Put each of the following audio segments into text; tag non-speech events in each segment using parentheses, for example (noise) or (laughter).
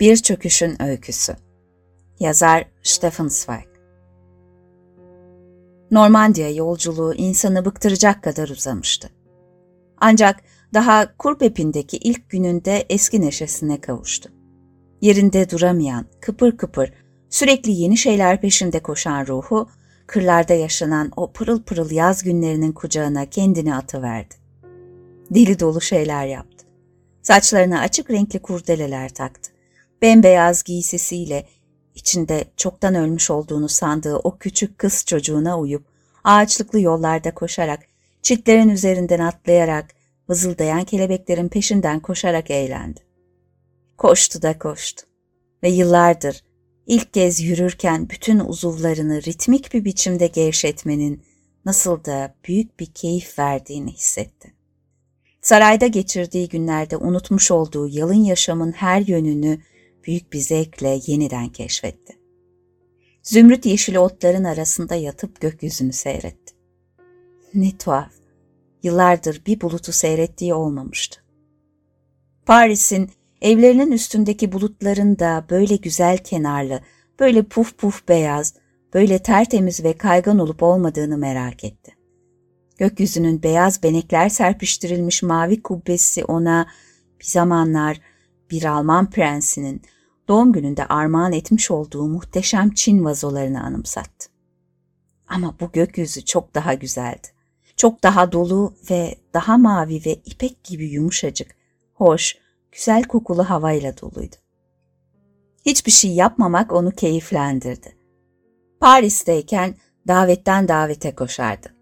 Bir Çöküşün Öyküsü Yazar Stefan Zweig Normandiya yolculuğu insanı bıktıracak kadar uzamıştı. Ancak daha Kurpepin'deki ilk gününde eski neşesine kavuştu. Yerinde duramayan, kıpır kıpır, sürekli yeni şeyler peşinde koşan ruhu, kırlarda yaşanan o pırıl pırıl yaz günlerinin kucağına kendini atıverdi. Deli dolu şeyler yaptı. Saçlarına açık renkli kurdeleler taktı bembeyaz giysisiyle içinde çoktan ölmüş olduğunu sandığı o küçük kız çocuğuna uyup ağaçlıklı yollarda koşarak, çitlerin üzerinden atlayarak, vızıldayan kelebeklerin peşinden koşarak eğlendi. Koştu da koştu ve yıllardır ilk kez yürürken bütün uzuvlarını ritmik bir biçimde gevşetmenin nasıl da büyük bir keyif verdiğini hissetti. Sarayda geçirdiği günlerde unutmuş olduğu yalın yaşamın her yönünü büyük bir zevkle yeniden keşfetti. Zümrüt yeşili otların arasında yatıp gökyüzünü seyretti. Ne tuhaf, yıllardır bir bulutu seyrettiği olmamıştı. Paris'in evlerinin üstündeki bulutların da böyle güzel kenarlı, böyle puf puf beyaz, böyle tertemiz ve kaygan olup olmadığını merak etti. Gökyüzünün beyaz benekler serpiştirilmiş mavi kubbesi ona bir zamanlar bir Alman prensinin doğum gününde armağan etmiş olduğu muhteşem Çin vazolarını anımsattı. Ama bu gökyüzü çok daha güzeldi. Çok daha dolu ve daha mavi ve ipek gibi yumuşacık, hoş, güzel kokulu havayla doluydu. Hiçbir şey yapmamak onu keyiflendirdi. Paris'teyken davetten davete koşardı.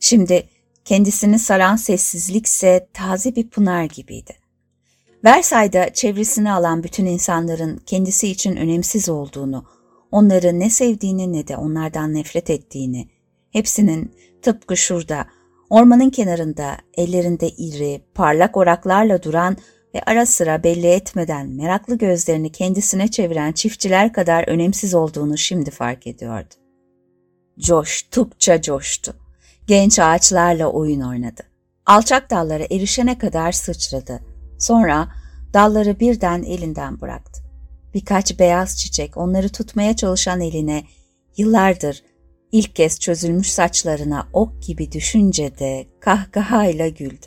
Şimdi kendisini saran sessizlikse taze bir pınar gibiydi. Versailles'da çevresini alan bütün insanların kendisi için önemsiz olduğunu, onları ne sevdiğini ne de onlardan nefret ettiğini, hepsinin tıpkı şurada, ormanın kenarında ellerinde iri, parlak oraklarla duran ve ara sıra belli etmeden meraklı gözlerini kendisine çeviren çiftçiler kadar önemsiz olduğunu şimdi fark ediyordu. Coştukça coştu. Genç ağaçlarla oyun oynadı. Alçak dallara erişene kadar sıçradı Sonra dalları birden elinden bıraktı. Birkaç beyaz çiçek onları tutmaya çalışan eline yıllardır ilk kez çözülmüş saçlarına ok gibi düşünce de kahkahayla güldü.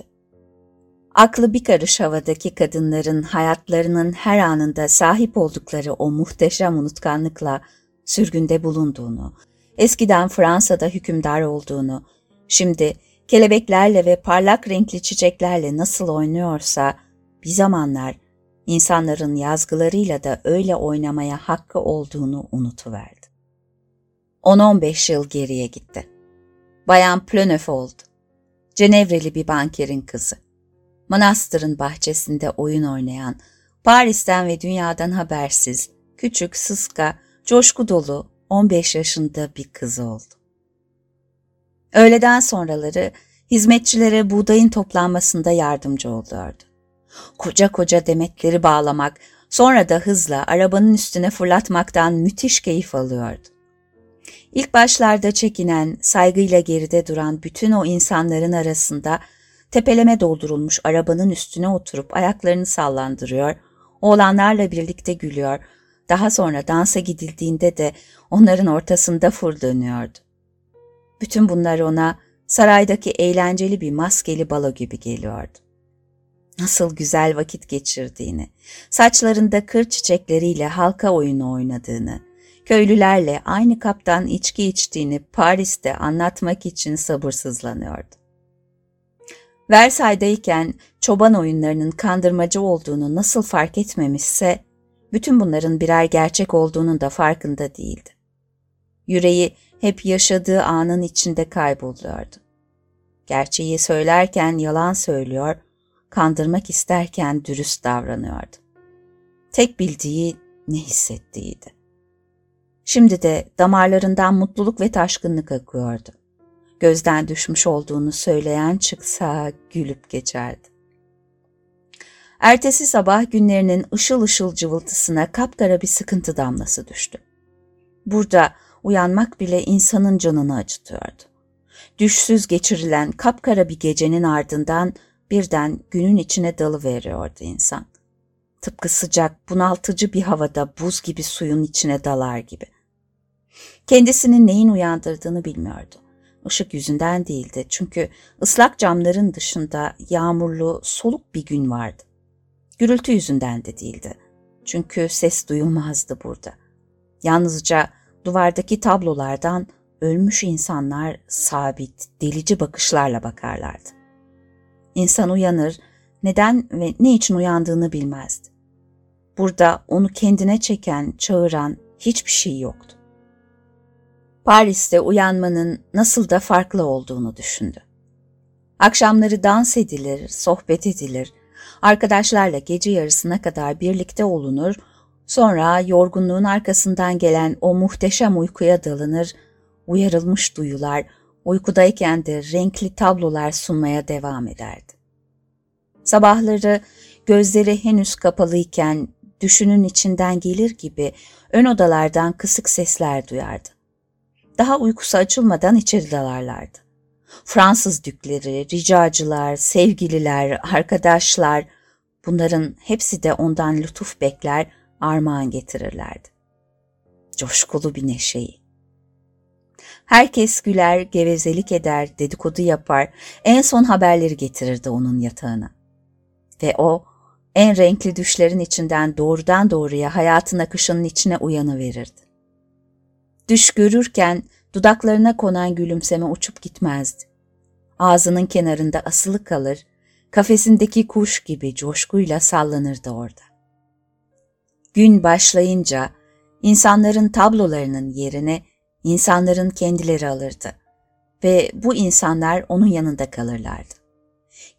Aklı bir karış havadaki kadınların hayatlarının her anında sahip oldukları o muhteşem unutkanlıkla sürgünde bulunduğunu, eskiden Fransa'da hükümdar olduğunu, şimdi kelebeklerle ve parlak renkli çiçeklerle nasıl oynuyorsa, bir zamanlar insanların yazgılarıyla da öyle oynamaya hakkı olduğunu unutuverdi. 10-15 yıl geriye gitti. Bayan Plöneuf oldu. Cenevreli bir bankerin kızı. Manastırın bahçesinde oyun oynayan, Paris'ten ve dünyadan habersiz, küçük, sıska, coşku dolu 15 yaşında bir kız oldu. Öğleden sonraları hizmetçilere buğdayın toplanmasında yardımcı oluyordu koca koca demetleri bağlamak, sonra da hızla arabanın üstüne fırlatmaktan müthiş keyif alıyordu. İlk başlarda çekinen, saygıyla geride duran bütün o insanların arasında tepeleme doldurulmuş arabanın üstüne oturup ayaklarını sallandırıyor, oğlanlarla birlikte gülüyor, daha sonra dansa gidildiğinde de onların ortasında fır dönüyordu. Bütün bunlar ona saraydaki eğlenceli bir maskeli balo gibi geliyordu nasıl güzel vakit geçirdiğini, saçlarında kır çiçekleriyle halka oyunu oynadığını, köylülerle aynı kaptan içki içtiğini Paris'te anlatmak için sabırsızlanıyordu. Versailles'dayken çoban oyunlarının kandırmacı olduğunu nasıl fark etmemişse, bütün bunların birer gerçek olduğunun da farkında değildi. Yüreği hep yaşadığı anın içinde kayboluyordu. Gerçeği söylerken yalan söylüyor, kandırmak isterken dürüst davranıyordu. Tek bildiği ne hissettiğiydi. Şimdi de damarlarından mutluluk ve taşkınlık akıyordu. Gözden düşmüş olduğunu söyleyen çıksa gülüp geçerdi. Ertesi sabah günlerinin ışıl ışıl cıvıltısına kapkara bir sıkıntı damlası düştü. Burada uyanmak bile insanın canını acıtıyordu. Düşsüz geçirilen kapkara bir gecenin ardından birden günün içine dalı veriyordu insan. Tıpkı sıcak, bunaltıcı bir havada buz gibi suyun içine dalar gibi. Kendisinin neyin uyandırdığını bilmiyordu. Işık yüzünden değildi çünkü ıslak camların dışında yağmurlu, soluk bir gün vardı. Gürültü yüzünden de değildi. Çünkü ses duyulmazdı burada. Yalnızca duvardaki tablolardan ölmüş insanlar sabit, delici bakışlarla bakarlardı. İnsan uyanır, neden ve ne için uyandığını bilmezdi. Burada onu kendine çeken, çağıran hiçbir şey yoktu. Paris'te uyanmanın nasıl da farklı olduğunu düşündü. Akşamları dans edilir, sohbet edilir, arkadaşlarla gece yarısına kadar birlikte olunur, sonra yorgunluğun arkasından gelen o muhteşem uykuya dalınır, uyarılmış duyular, uykudayken de renkli tablolar sunmaya devam ederdi. Sabahları gözleri henüz kapalıyken düşünün içinden gelir gibi ön odalardan kısık sesler duyardı. Daha uykusu açılmadan içeri dalarlardı. Fransız dükleri, ricacılar, sevgililer, arkadaşlar bunların hepsi de ondan lütuf bekler, armağan getirirlerdi. Coşkulu bir neşeyi. Herkes güler, gevezelik eder, dedikodu yapar, en son haberleri getirirdi onun yatağına. Ve o, en renkli düşlerin içinden doğrudan doğruya hayatın akışının içine uyanıverirdi. Düş görürken dudaklarına konan gülümseme uçup gitmezdi. Ağzının kenarında asılı kalır, kafesindeki kuş gibi coşkuyla sallanırdı orada. Gün başlayınca insanların tablolarının yerine insanların kendileri alırdı ve bu insanlar onun yanında kalırlardı.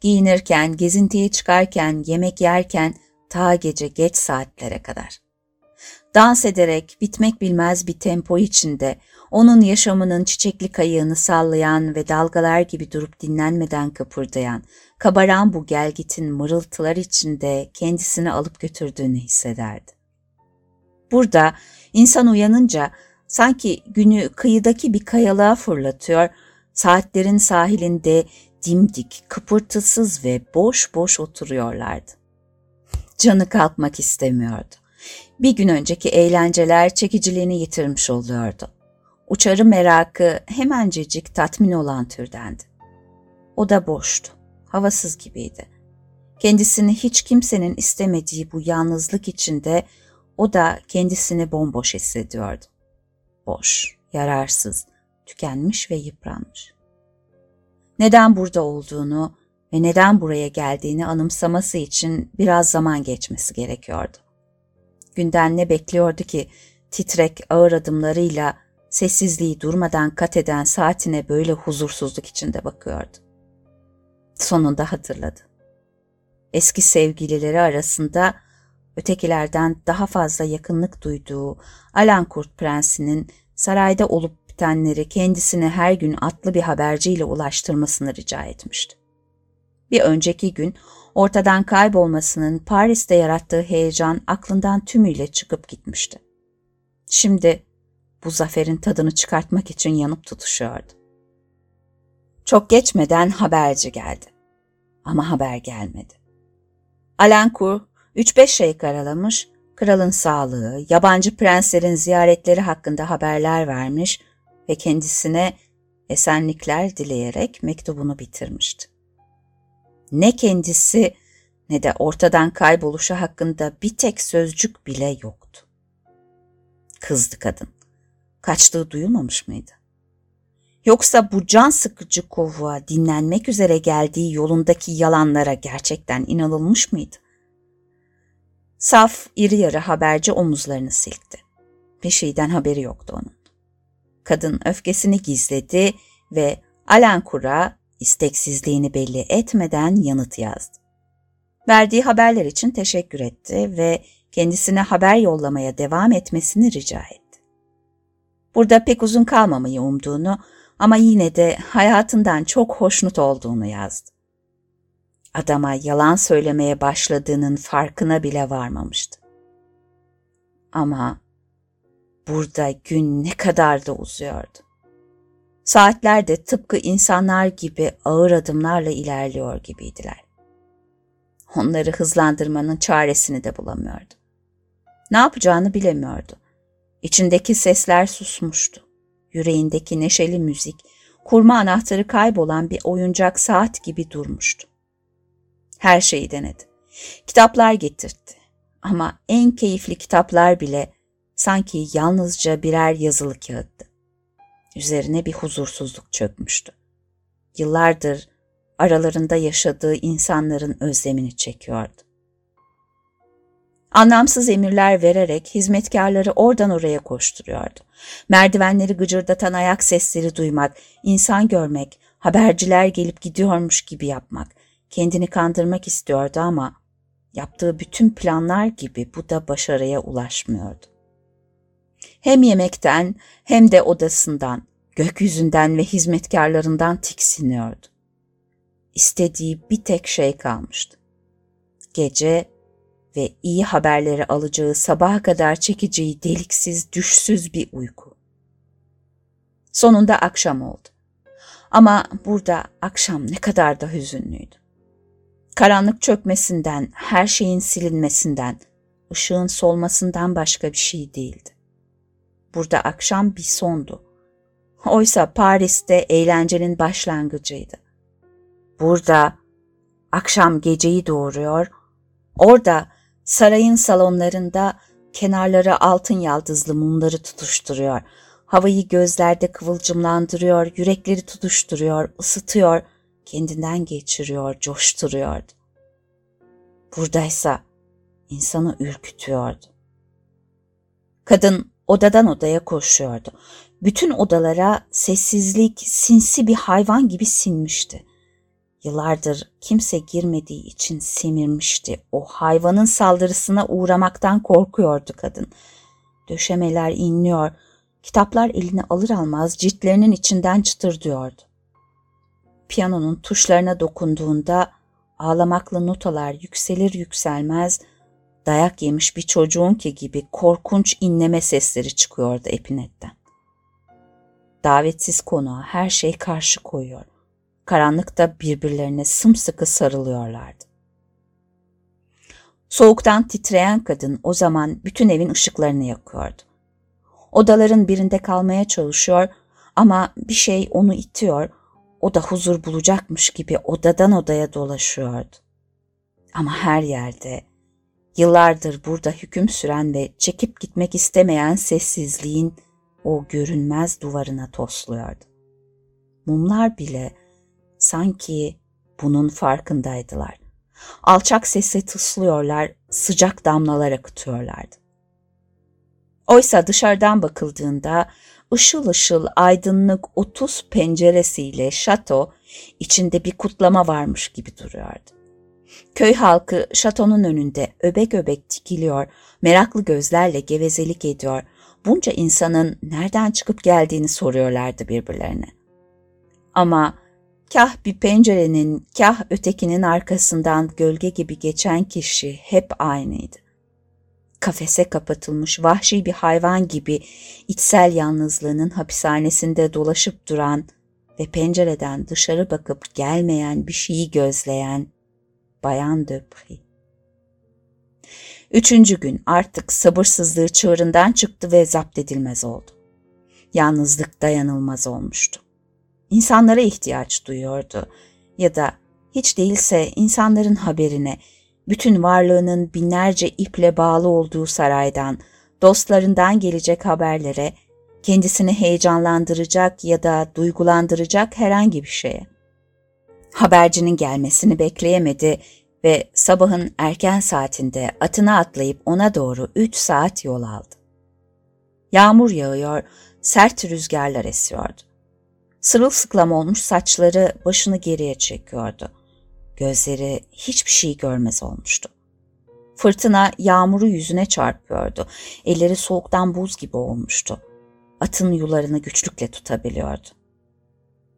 Giyinirken, gezintiye çıkarken, yemek yerken ta gece geç saatlere kadar. Dans ederek bitmek bilmez bir tempo içinde onun yaşamının çiçekli kayığını sallayan ve dalgalar gibi durup dinlenmeden kıpırdayan, kabaran bu gelgitin mırıltılar içinde kendisini alıp götürdüğünü hissederdi. Burada insan uyanınca sanki günü kıyıdaki bir kayalığa fırlatıyor, saatlerin sahilinde dimdik, kıpırtısız ve boş boş oturuyorlardı. Canı kalkmak istemiyordu. Bir gün önceki eğlenceler çekiciliğini yitirmiş oluyordu. Uçarı merakı hemencecik tatmin olan türdendi. O da boştu, havasız gibiydi. Kendisini hiç kimsenin istemediği bu yalnızlık içinde o da kendisini bomboş hissediyordu. Boş, yararsız, tükenmiş ve yıpranmış. Neden burada olduğunu ve neden buraya geldiğini anımsaması için biraz zaman geçmesi gerekiyordu. Günden ne bekliyordu ki titrek ağır adımlarıyla sessizliği durmadan kat eden saatine böyle huzursuzluk içinde bakıyordu. Sonunda hatırladı. Eski sevgilileri arasında ötekilerden daha fazla yakınlık duyduğu Alankurt Prensi'nin sarayda olup bitenleri kendisine her gün atlı bir haberciyle ulaştırmasını rica etmişti. Bir önceki gün ortadan kaybolmasının Paris'te yarattığı heyecan aklından tümüyle çıkıp gitmişti. Şimdi bu zaferin tadını çıkartmak için yanıp tutuşuyordu. Çok geçmeden haberci geldi. Ama haber gelmedi. Alencourt üç beş şey karalamış, kralın sağlığı, yabancı prenslerin ziyaretleri hakkında haberler vermiş ve kendisine esenlikler dileyerek mektubunu bitirmişti. Ne kendisi ne de ortadan kayboluşu hakkında bir tek sözcük bile yoktu. Kızdı kadın. Kaçtığı duyulmamış mıydı? Yoksa bu can sıkıcı kovuğa dinlenmek üzere geldiği yolundaki yalanlara gerçekten inanılmış mıydı? Saf, iri yarı haberci omuzlarını silkti. Bir şeyden haberi yoktu onun. Kadın öfkesini gizledi ve Alenkur'a isteksizliğini belli etmeden yanıt yazdı. Verdiği haberler için teşekkür etti ve kendisine haber yollamaya devam etmesini rica etti. Burada pek uzun kalmamayı umduğunu ama yine de hayatından çok hoşnut olduğunu yazdı. Adama yalan söylemeye başladığının farkına bile varmamıştı. Ama Burada gün ne kadar da uzuyordu. Saatler de tıpkı insanlar gibi ağır adımlarla ilerliyor gibiydiler. Onları hızlandırmanın çaresini de bulamıyordu. Ne yapacağını bilemiyordu. İçindeki sesler susmuştu. Yüreğindeki neşeli müzik, kurma anahtarı kaybolan bir oyuncak saat gibi durmuştu. Her şeyi denedi. Kitaplar getirtti. Ama en keyifli kitaplar bile sanki yalnızca birer yazılı kağıttı. Üzerine bir huzursuzluk çökmüştü. Yıllardır aralarında yaşadığı insanların özlemini çekiyordu. Anlamsız emirler vererek hizmetkarları oradan oraya koşturuyordu. Merdivenleri gıcırdatan ayak sesleri duymak, insan görmek, haberciler gelip gidiyormuş gibi yapmak, kendini kandırmak istiyordu ama yaptığı bütün planlar gibi bu da başarıya ulaşmıyordu. Hem yemekten hem de odasından, gökyüzünden ve hizmetkarlarından tiksiniyordu. İstediği bir tek şey kalmıştı. Gece ve iyi haberleri alacağı sabaha kadar çekeceği deliksiz, düşsüz bir uyku. Sonunda akşam oldu. Ama burada akşam ne kadar da hüzünlüydü. Karanlık çökmesinden, her şeyin silinmesinden, ışığın solmasından başka bir şey değildi. Burada akşam bir sondu. Oysa Paris'te eğlencenin başlangıcıydı. Burada akşam geceyi doğuruyor, orada sarayın salonlarında kenarları altın yaldızlı mumları tutuşturuyor, havayı gözlerde kıvılcımlandırıyor, yürekleri tutuşturuyor, ısıtıyor, kendinden geçiriyor, coşturuyordu. Buradaysa insanı ürkütüyordu. Kadın odadan odaya koşuyordu. Bütün odalara sessizlik sinsi bir hayvan gibi sinmişti. Yıllardır kimse girmediği için semirmişti. O hayvanın saldırısına uğramaktan korkuyordu kadın. Döşemeler inliyor, kitaplar eline alır almaz ciltlerinin içinden çıtır diyordu. Piyanonun tuşlarına dokunduğunda ağlamaklı notalar yükselir yükselmez dayak yemiş bir çocuğun ki gibi korkunç inleme sesleri çıkıyordu Epinet'ten. Davetsiz konuğa her şey karşı koyuyor. Karanlıkta birbirlerine sımsıkı sarılıyorlardı. Soğuktan titreyen kadın o zaman bütün evin ışıklarını yakıyordu. Odaların birinde kalmaya çalışıyor ama bir şey onu itiyor, o da huzur bulacakmış gibi odadan odaya dolaşıyordu. Ama her yerde, yıllardır burada hüküm süren ve çekip gitmek istemeyen sessizliğin o görünmez duvarına tosluyordu. Mumlar bile sanki bunun farkındaydılar. Alçak sesle tıslıyorlar, sıcak damlalar akıtıyorlardı. Oysa dışarıdan bakıldığında ışıl ışıl aydınlık 30 penceresiyle şato içinde bir kutlama varmış gibi duruyordu. Köy halkı şatonun önünde öbek öbek dikiliyor, meraklı gözlerle gevezelik ediyor, bunca insanın nereden çıkıp geldiğini soruyorlardı birbirlerine. Ama kah bir pencerenin, kah ötekinin arkasından gölge gibi geçen kişi hep aynıydı kafese kapatılmış vahşi bir hayvan gibi içsel yalnızlığının hapishanesinde dolaşıp duran ve pencereden dışarı bakıp gelmeyen bir şeyi gözleyen Bayan Döpri. Üçüncü gün artık sabırsızlığı çığırından çıktı ve zapt edilmez oldu. Yalnızlık dayanılmaz olmuştu. İnsanlara ihtiyaç duyuyordu ya da hiç değilse insanların haberine, bütün varlığının binlerce iple bağlı olduğu saraydan, dostlarından gelecek haberlere, kendisini heyecanlandıracak ya da duygulandıracak herhangi bir şeye. Habercinin gelmesini bekleyemedi ve sabahın erken saatinde atına atlayıp ona doğru üç saat yol aldı. Yağmur yağıyor, sert rüzgarlar esiyordu. Sırılsıklam olmuş saçları başını geriye çekiyordu. Gözleri hiçbir şey görmez olmuştu. Fırtına yağmuru yüzüne çarpıyordu. Elleri soğuktan buz gibi olmuştu. Atın yularını güçlükle tutabiliyordu.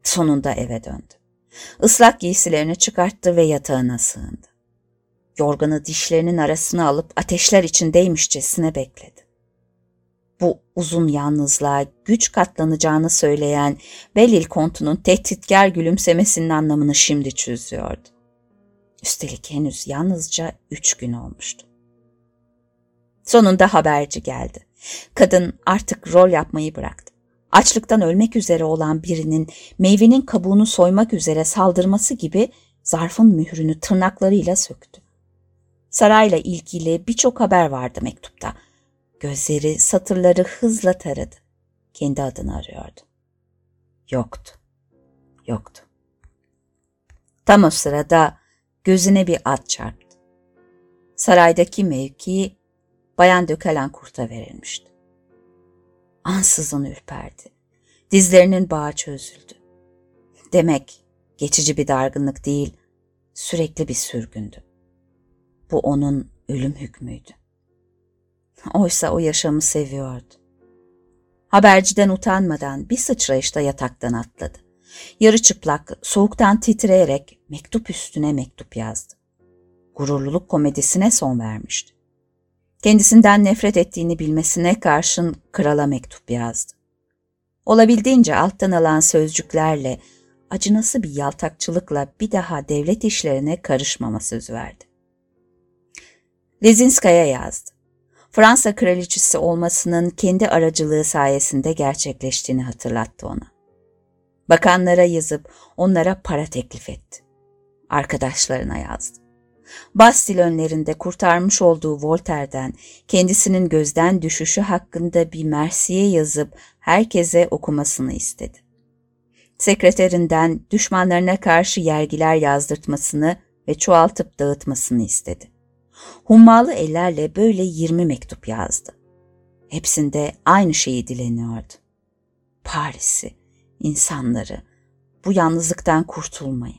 Sonunda eve döndü. Islak giysilerini çıkarttı ve yatağına sığındı. Yorganı dişlerinin arasına alıp ateşler içindeymişçesine bekledi. Bu uzun yalnızlığa güç katlanacağını söyleyen Belil Kontu'nun tehditkar gülümsemesinin anlamını şimdi çözüyordu. Üstelik henüz yalnızca üç gün olmuştu. Sonunda haberci geldi. Kadın artık rol yapmayı bıraktı. Açlıktan ölmek üzere olan birinin meyvenin kabuğunu soymak üzere saldırması gibi zarfın mührünü tırnaklarıyla söktü. Sarayla ilgili birçok haber vardı mektupta. Gözleri satırları hızla taradı. Kendi adını arıyordu. Yoktu. Yoktu. Tam o sırada gözüne bir at çarptı. Saraydaki mevki Bayan Dökelen kurta verilmişti. Ansızın ürperdi. Dizlerinin bağı çözüldü. Demek geçici bir dargınlık değil, sürekli bir sürgündü. Bu onun ölüm hükmüydü. Oysa o yaşamı seviyordu. Haberciden utanmadan bir sıçrayışta yataktan atladı. Yarı çıplak, soğuktan titreyerek mektup üstüne mektup yazdı. Gururluluk komedisine son vermişti. Kendisinden nefret ettiğini bilmesine karşın krala mektup yazdı. Olabildiğince alttan alan sözcüklerle, acınası bir yaltakçılıkla bir daha devlet işlerine karışmama sözü verdi. Lezinskaya yazdı. Fransa kraliçesi olmasının kendi aracılığı sayesinde gerçekleştiğini hatırlattı ona. Bakanlara yazıp onlara para teklif etti. Arkadaşlarına yazdı. Bastil önlerinde kurtarmış olduğu Voltaire'den kendisinin gözden düşüşü hakkında bir mersiye yazıp herkese okumasını istedi. Sekreterinden düşmanlarına karşı yergiler yazdırtmasını ve çoğaltıp dağıtmasını istedi. Hummalı ellerle böyle 20 mektup yazdı. Hepsinde aynı şeyi dileniyordu. Paris'i, insanları, bu yalnızlıktan kurtulmayı.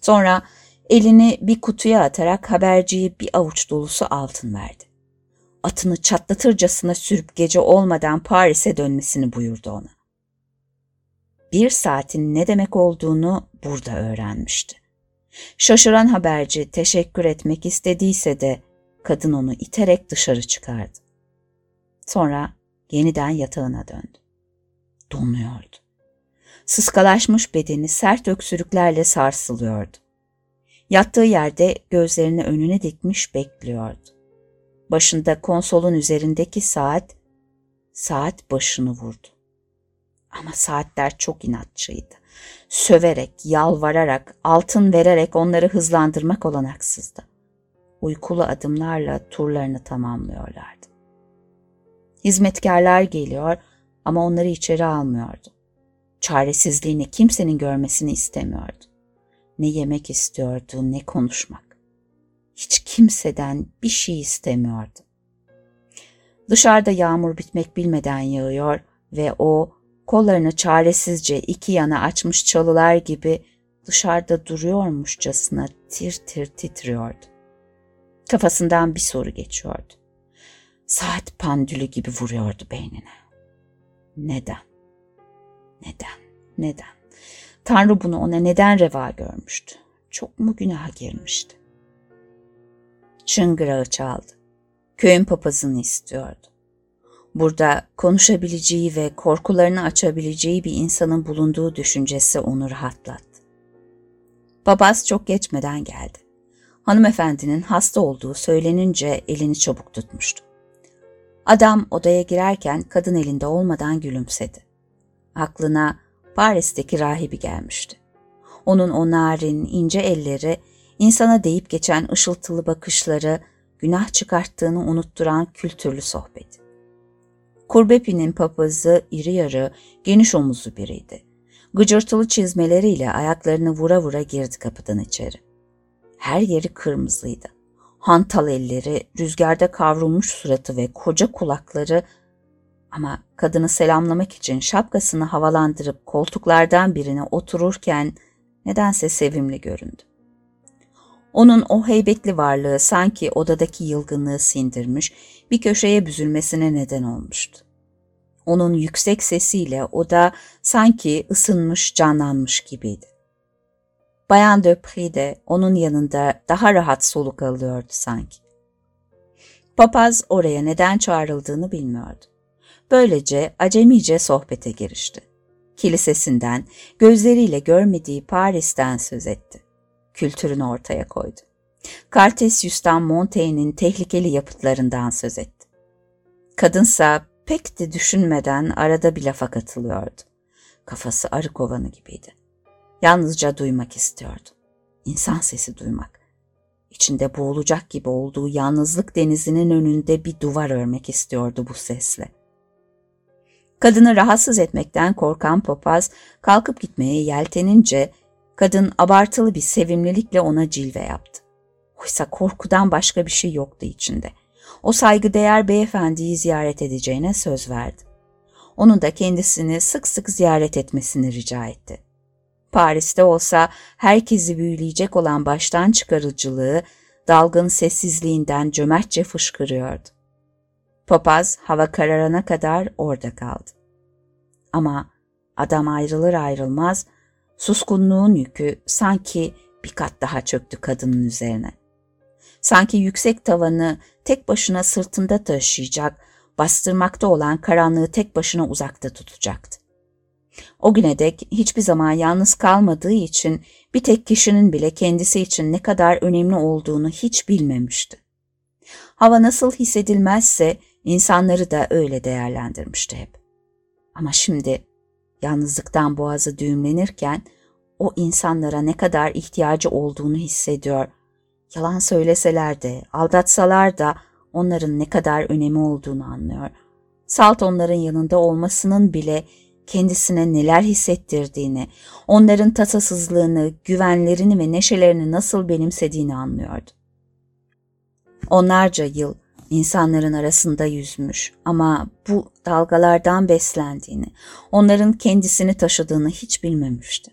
Sonra elini bir kutuya atarak haberciye bir avuç dolusu altın verdi. Atını çatlatırcasına sürüp gece olmadan Paris'e dönmesini buyurdu ona. Bir saatin ne demek olduğunu burada öğrenmişti. Şaşıran haberci teşekkür etmek istediyse de kadın onu iterek dışarı çıkardı. Sonra yeniden yatağına döndü. Donuyordu. Sıskalaşmış bedeni sert öksürüklerle sarsılıyordu. Yattığı yerde gözlerini önüne dikmiş bekliyordu. Başında konsolun üzerindeki saat, saat başını vurdu. Ama saatler çok inatçıydı. Söverek, yalvararak, altın vererek onları hızlandırmak olanaksızdı. Uykulu adımlarla turlarını tamamlıyorlardı. Hizmetkarlar geliyor ama onları içeri almıyordu. Çaresizliğini kimsenin görmesini istemiyordu. Ne yemek istiyordu ne konuşmak. Hiç kimseden bir şey istemiyordu. Dışarıda yağmur bitmek bilmeden yağıyor ve o kollarını çaresizce iki yana açmış çalılar gibi dışarıda duruyormuşçasına tir tir titriyordu. Kafasından bir soru geçiyordu. Saat pandülü gibi vuruyordu beynine. Neden? Neden? Neden? Tanrı bunu ona neden reva görmüştü? Çok mu günaha girmişti? Çıngırağı çaldı. Köyün papazını istiyordu. Burada konuşabileceği ve korkularını açabileceği bir insanın bulunduğu düşüncesi onu rahatlattı. Papaz çok geçmeden geldi. Hanımefendinin hasta olduğu söylenince elini çabuk tutmuştu. Adam odaya girerken kadın elinde olmadan gülümsedi. Aklına Paris'teki rahibi gelmişti. Onun o narin, ince elleri, insana deyip geçen ışıltılı bakışları, günah çıkarttığını unutturan kültürlü sohbeti. Kurbepi'nin papazı iri yarı, geniş omuzlu biriydi. Gıcırtılı çizmeleriyle ayaklarını vura vura girdi kapıdan içeri. Her yeri kırmızıydı. Hantal elleri, rüzgarda kavrulmuş suratı ve koca kulakları ama kadını selamlamak için şapkasını havalandırıp koltuklardan birine otururken nedense sevimli göründü. Onun o heybetli varlığı sanki odadaki yılgınlığı sindirmiş, bir köşeye büzülmesine neden olmuştu. Onun yüksek sesiyle oda sanki ısınmış, canlanmış gibiydi. Bayan Döpri de onun yanında daha rahat soluk alıyordu sanki. Papaz oraya neden çağrıldığını bilmiyordu. Böylece acemice sohbete girişti. Kilisesinden, gözleriyle görmediği Paris'ten söz etti. kültürünü ortaya koydu. Cartesius'tan Montaigne'in tehlikeli yapıtlarından söz etti. Kadınsa pek de düşünmeden arada bir lafa katılıyordu. Kafası arı kovanı gibiydi. Yalnızca duymak istiyordu. İnsan sesi duymak. İçinde boğulacak gibi olduğu yalnızlık denizinin önünde bir duvar örmek istiyordu bu sesle. Kadını rahatsız etmekten korkan papaz kalkıp gitmeye yeltenince kadın abartılı bir sevimlilikle ona cilve yaptı. Oysa korkudan başka bir şey yoktu içinde. O saygıdeğer beyefendiyi ziyaret edeceğine söz verdi. Onun da kendisini sık sık ziyaret etmesini rica etti. Paris'te olsa herkesi büyüleyecek olan baştan çıkarıcılığı dalgın sessizliğinden cömertçe fışkırıyordu. Papaz hava kararana kadar orada kaldı. Ama adam ayrılır ayrılmaz suskunluğun yükü sanki bir kat daha çöktü kadının üzerine. Sanki yüksek tavanı tek başına sırtında taşıyacak, bastırmakta olan karanlığı tek başına uzakta tutacaktı. O güne dek hiçbir zaman yalnız kalmadığı için bir tek kişinin bile kendisi için ne kadar önemli olduğunu hiç bilmemişti. Hava nasıl hissedilmezse insanları da öyle değerlendirmişti hep. Ama şimdi yalnızlıktan boğazı düğümlenirken o insanlara ne kadar ihtiyacı olduğunu hissediyor. Yalan söyleseler de, aldatsalar da onların ne kadar önemi olduğunu anlıyor. Salt onların yanında olmasının bile kendisine neler hissettirdiğini, onların tasasızlığını, güvenlerini ve neşelerini nasıl benimsediğini anlıyordu. Onlarca yıl insanların arasında yüzmüş ama bu dalgalardan beslendiğini, onların kendisini taşıdığını hiç bilmemişti.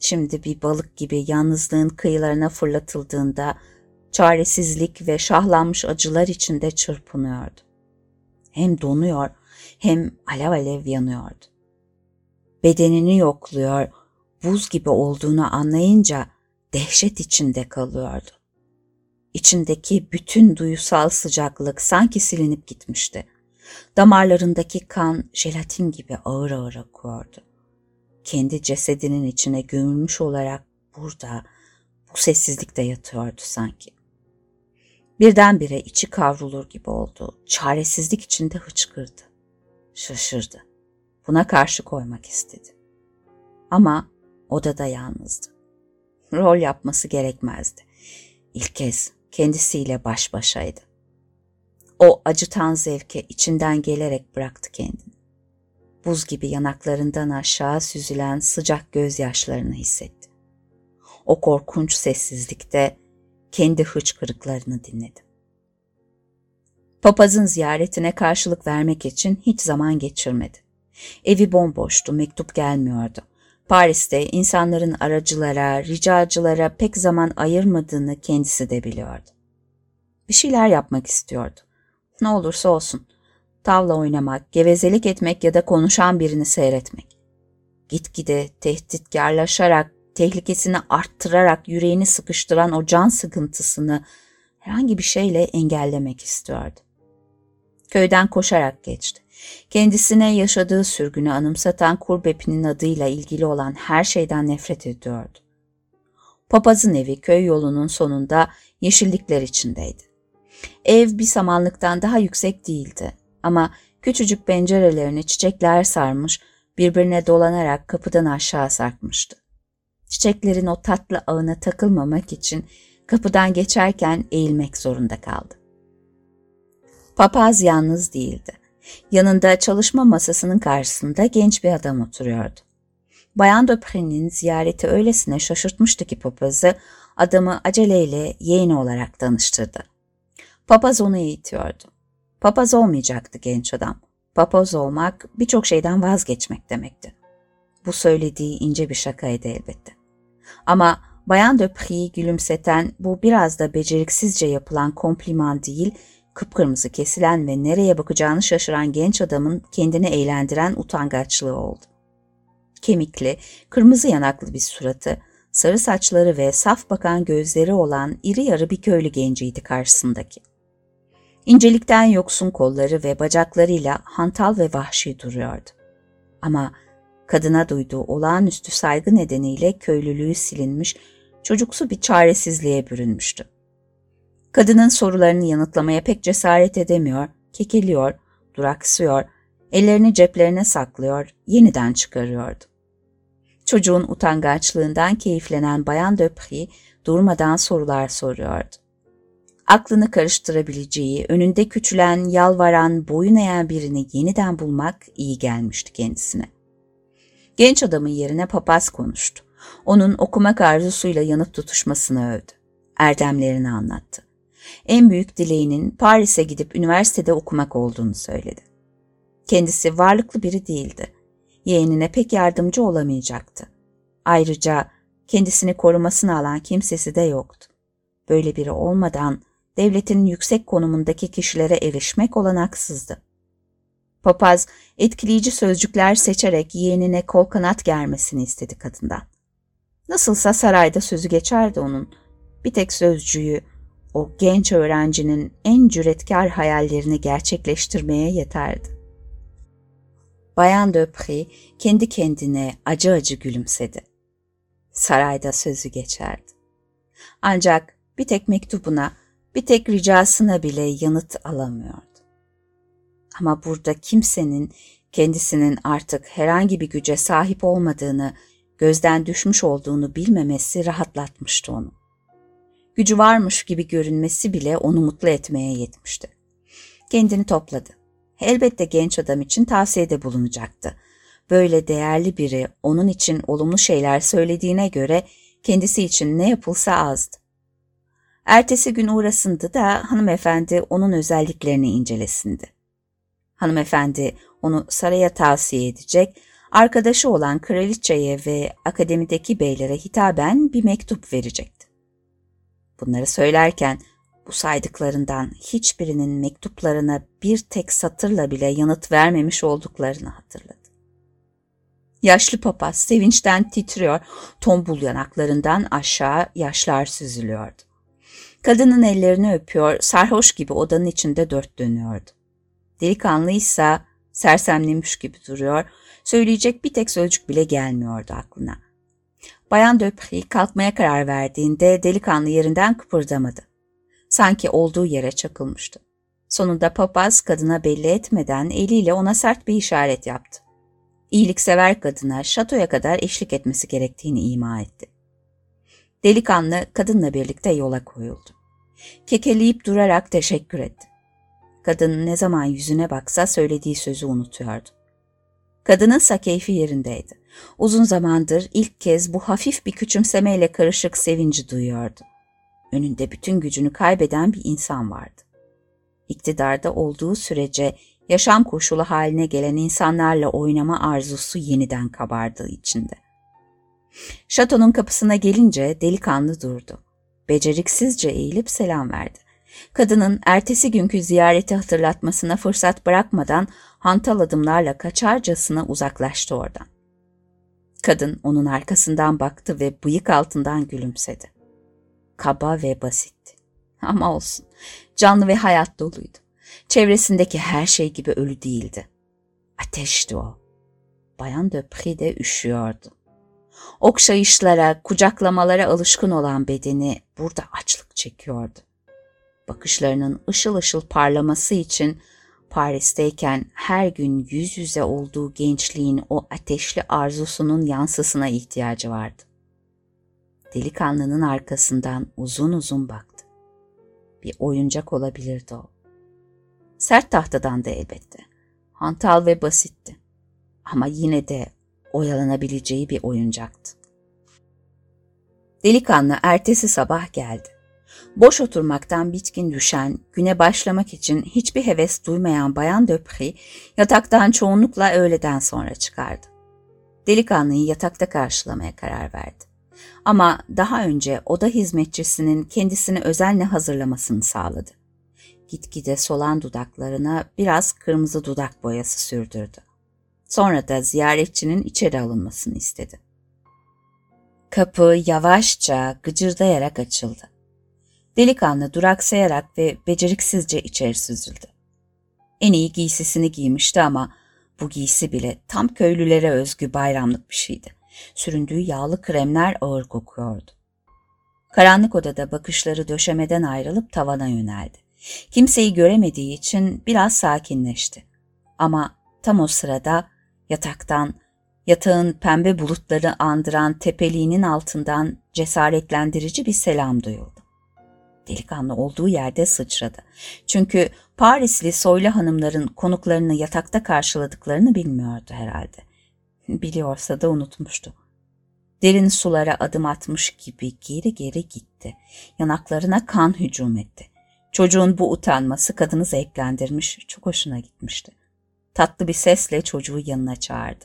Şimdi bir balık gibi yalnızlığın kıyılarına fırlatıldığında çaresizlik ve şahlanmış acılar içinde çırpınıyordu. Hem donuyor hem alev alev yanıyordu. Bedenini yokluyor, buz gibi olduğunu anlayınca dehşet içinde kalıyordu. İçindeki bütün duyusal sıcaklık sanki silinip gitmişti. Damarlarındaki kan jelatin gibi ağır ağır akıyordu. Kendi cesedinin içine gömülmüş olarak burada, bu sessizlikte yatıyordu sanki. Birdenbire içi kavrulur gibi oldu. Çaresizlik içinde hıçkırdı. Şaşırdı. Buna karşı koymak istedi. Ama odada yalnızdı. Rol yapması gerekmezdi. İlk kez kendisiyle baş başaydı. O acıtan zevke içinden gelerek bıraktı kendini. Buz gibi yanaklarından aşağı süzülen sıcak gözyaşlarını hissetti. O korkunç sessizlikte kendi hıçkırıklarını dinledi. Papazın ziyaretine karşılık vermek için hiç zaman geçirmedi. Evi bomboştu, mektup gelmiyordu. Paris'te insanların aracılara, ricacılara pek zaman ayırmadığını kendisi de biliyordu. Bir şeyler yapmak istiyordu. Ne olursa olsun. Tavla oynamak, gevezelik etmek ya da konuşan birini seyretmek. Gitgide tehditkarlaşarak, tehlikesini arttırarak yüreğini sıkıştıran o can sıkıntısını herhangi bir şeyle engellemek istiyordu. Köyden koşarak geçti. Kendisine yaşadığı sürgünü anımsatan Kurbep'inin adıyla ilgili olan her şeyden nefret ediyordu. Papazın evi köy yolunun sonunda yeşillikler içindeydi. Ev bir samanlıktan daha yüksek değildi ama küçücük pencerelerini çiçekler sarmış, birbirine dolanarak kapıdan aşağı sarkmıştı. Çiçeklerin o tatlı ağına takılmamak için kapıdan geçerken eğilmek zorunda kaldı. Papaz yalnız değildi. Yanında çalışma masasının karşısında genç bir adam oturuyordu. Bayan Döprin'in ziyareti öylesine şaşırtmıştı ki papazı adamı aceleyle yeğeni olarak tanıştırdı. Papaz onu eğitiyordu. Papaz olmayacaktı genç adam. Papaz olmak birçok şeyden vazgeçmek demekti. Bu söylediği ince bir şakaydı elbette. Ama Bayan Döpri'yi gülümseten bu biraz da beceriksizce yapılan kompliman değil, kıpkırmızı kesilen ve nereye bakacağını şaşıran genç adamın kendini eğlendiren utangaçlığı oldu. Kemikli, kırmızı yanaklı bir suratı, sarı saçları ve saf bakan gözleri olan iri yarı bir köylü genciydi karşısındaki. İncelikten yoksun kolları ve bacaklarıyla hantal ve vahşi duruyordu. Ama kadına duyduğu olağanüstü saygı nedeniyle köylülüğü silinmiş, çocuksu bir çaresizliğe bürünmüştü. Kadının sorularını yanıtlamaya pek cesaret edemiyor, kekeliyor, duraksıyor, ellerini ceplerine saklıyor, yeniden çıkarıyordu. Çocuğun utangaçlığından keyiflenen Bayan Döpri durmadan sorular soruyordu. Aklını karıştırabileceği, önünde küçülen, yalvaran, boyun eğen birini yeniden bulmak iyi gelmişti kendisine. Genç adamın yerine papaz konuştu. Onun okumak arzusuyla yanıp tutuşmasını övdü. Erdemlerini anlattı. En büyük dileğinin Paris'e gidip üniversitede okumak olduğunu söyledi. Kendisi varlıklı biri değildi. Yeğenine pek yardımcı olamayacaktı. Ayrıca kendisini korumasını alan kimsesi de yoktu. Böyle biri olmadan devletin yüksek konumundaki kişilere erişmek olanaksızdı. Papaz etkileyici sözcükler seçerek yeğenine kol kanat germesini istedi kadından. Nasılsa sarayda sözü geçerdi onun. Bir tek sözcüğü o genç öğrencinin en cüretkar hayallerini gerçekleştirmeye yeterdi. Bayan Döpri kendi kendine acı acı gülümsedi. Sarayda sözü geçerdi. Ancak bir tek mektubuna, bir tek ricasına bile yanıt alamıyordu. Ama burada kimsenin kendisinin artık herhangi bir güce sahip olmadığını, gözden düşmüş olduğunu bilmemesi rahatlatmıştı onu. Gücü varmış gibi görünmesi bile onu mutlu etmeye yetmişti. Kendini topladı. Elbette genç adam için tavsiyede bulunacaktı. Böyle değerli biri onun için olumlu şeyler söylediğine göre kendisi için ne yapılsa azdı. Ertesi gün uğrasındı da hanımefendi onun özelliklerini incelesindi. Hanımefendi onu saraya tavsiye edecek, arkadaşı olan kraliçeye ve akademideki beylere hitaben bir mektup verecekti. Bunları söylerken bu saydıklarından hiçbirinin mektuplarına bir tek satırla bile yanıt vermemiş olduklarını hatırladı. Yaşlı papaz sevinçten titriyor, tombul yanaklarından aşağı yaşlar süzülüyordu. Kadının ellerini öpüyor, sarhoş gibi odanın içinde dört dönüyordu. Delikanlıysa sersemlemiş gibi duruyor, söyleyecek bir tek sözcük bile gelmiyordu aklına. Bayan Döpri kalkmaya karar verdiğinde delikanlı yerinden kıpırdamadı. Sanki olduğu yere çakılmıştı. Sonunda papaz kadına belli etmeden eliyle ona sert bir işaret yaptı. İyiliksever kadına şatoya kadar eşlik etmesi gerektiğini ima etti. Delikanlı kadınla birlikte yola koyuldu. Kekeleyip durarak teşekkür etti. Kadın ne zaman yüzüne baksa söylediği sözü unutuyordu. Kadınınsa keyfi yerindeydi. Uzun zamandır ilk kez bu hafif bir küçümsemeyle karışık sevinci duyuyordu. Önünde bütün gücünü kaybeden bir insan vardı. İktidarda olduğu sürece yaşam koşulu haline gelen insanlarla oynama arzusu yeniden kabardığı içinde. Şatonun kapısına gelince delikanlı durdu. Beceriksizce eğilip selam verdi. Kadının ertesi günkü ziyareti hatırlatmasına fırsat bırakmadan hantal adımlarla kaçarcasına uzaklaştı oradan. Kadın onun arkasından baktı ve bıyık altından gülümsedi. Kaba ve basitti. Ama olsun, canlı ve hayat doluydu. Çevresindeki her şey gibi ölü değildi. Ateşti o. Bayan Döpri de üşüyordu. Okşayışlara, kucaklamalara alışkın olan bedeni burada açlık çekiyordu. Bakışlarının ışıl ışıl parlaması için Paris'teyken her gün yüz yüze olduğu gençliğin o ateşli arzusunun yansısına ihtiyacı vardı. Delikanlının arkasından uzun uzun baktı. Bir oyuncak olabilirdi o. Sert tahtadan da elbette. Hantal ve basitti. Ama yine de oyalanabileceği bir oyuncaktı. Delikanlı ertesi sabah geldi. Boş oturmaktan bitkin düşen, güne başlamak için hiçbir heves duymayan Bayan Döpri yataktan çoğunlukla öğleden sonra çıkardı. Delikanlıyı yatakta karşılamaya karar verdi. Ama daha önce oda hizmetçisinin kendisini özenle hazırlamasını sağladı. Gitgide solan dudaklarına biraz kırmızı dudak boyası sürdürdü. Sonra da ziyaretçinin içeri alınmasını istedi. Kapı yavaşça gıcırdayarak açıldı. Delikanlı duraksayarak ve beceriksizce içeri süzüldü. En iyi giysisini giymişti ama bu giysi bile tam köylülere özgü bayramlık bir şeydi. Süründüğü yağlı kremler ağır kokuyordu. Karanlık odada bakışları döşemeden ayrılıp tavana yöneldi. Kimseyi göremediği için biraz sakinleşti. Ama tam o sırada yataktan, yatağın pembe bulutları andıran tepeliğinin altından cesaretlendirici bir selam duyuldu. Delikanlı olduğu yerde sıçradı. Çünkü Parisli soylu hanımların konuklarını yatakta karşıladıklarını bilmiyordu herhalde. Biliyorsa da unutmuştu. Derin sulara adım atmış gibi geri geri gitti. Yanaklarına kan hücum etti. Çocuğun bu utanması kadını zevklendirmiş, çok hoşuna gitmişti. Tatlı bir sesle çocuğu yanına çağırdı.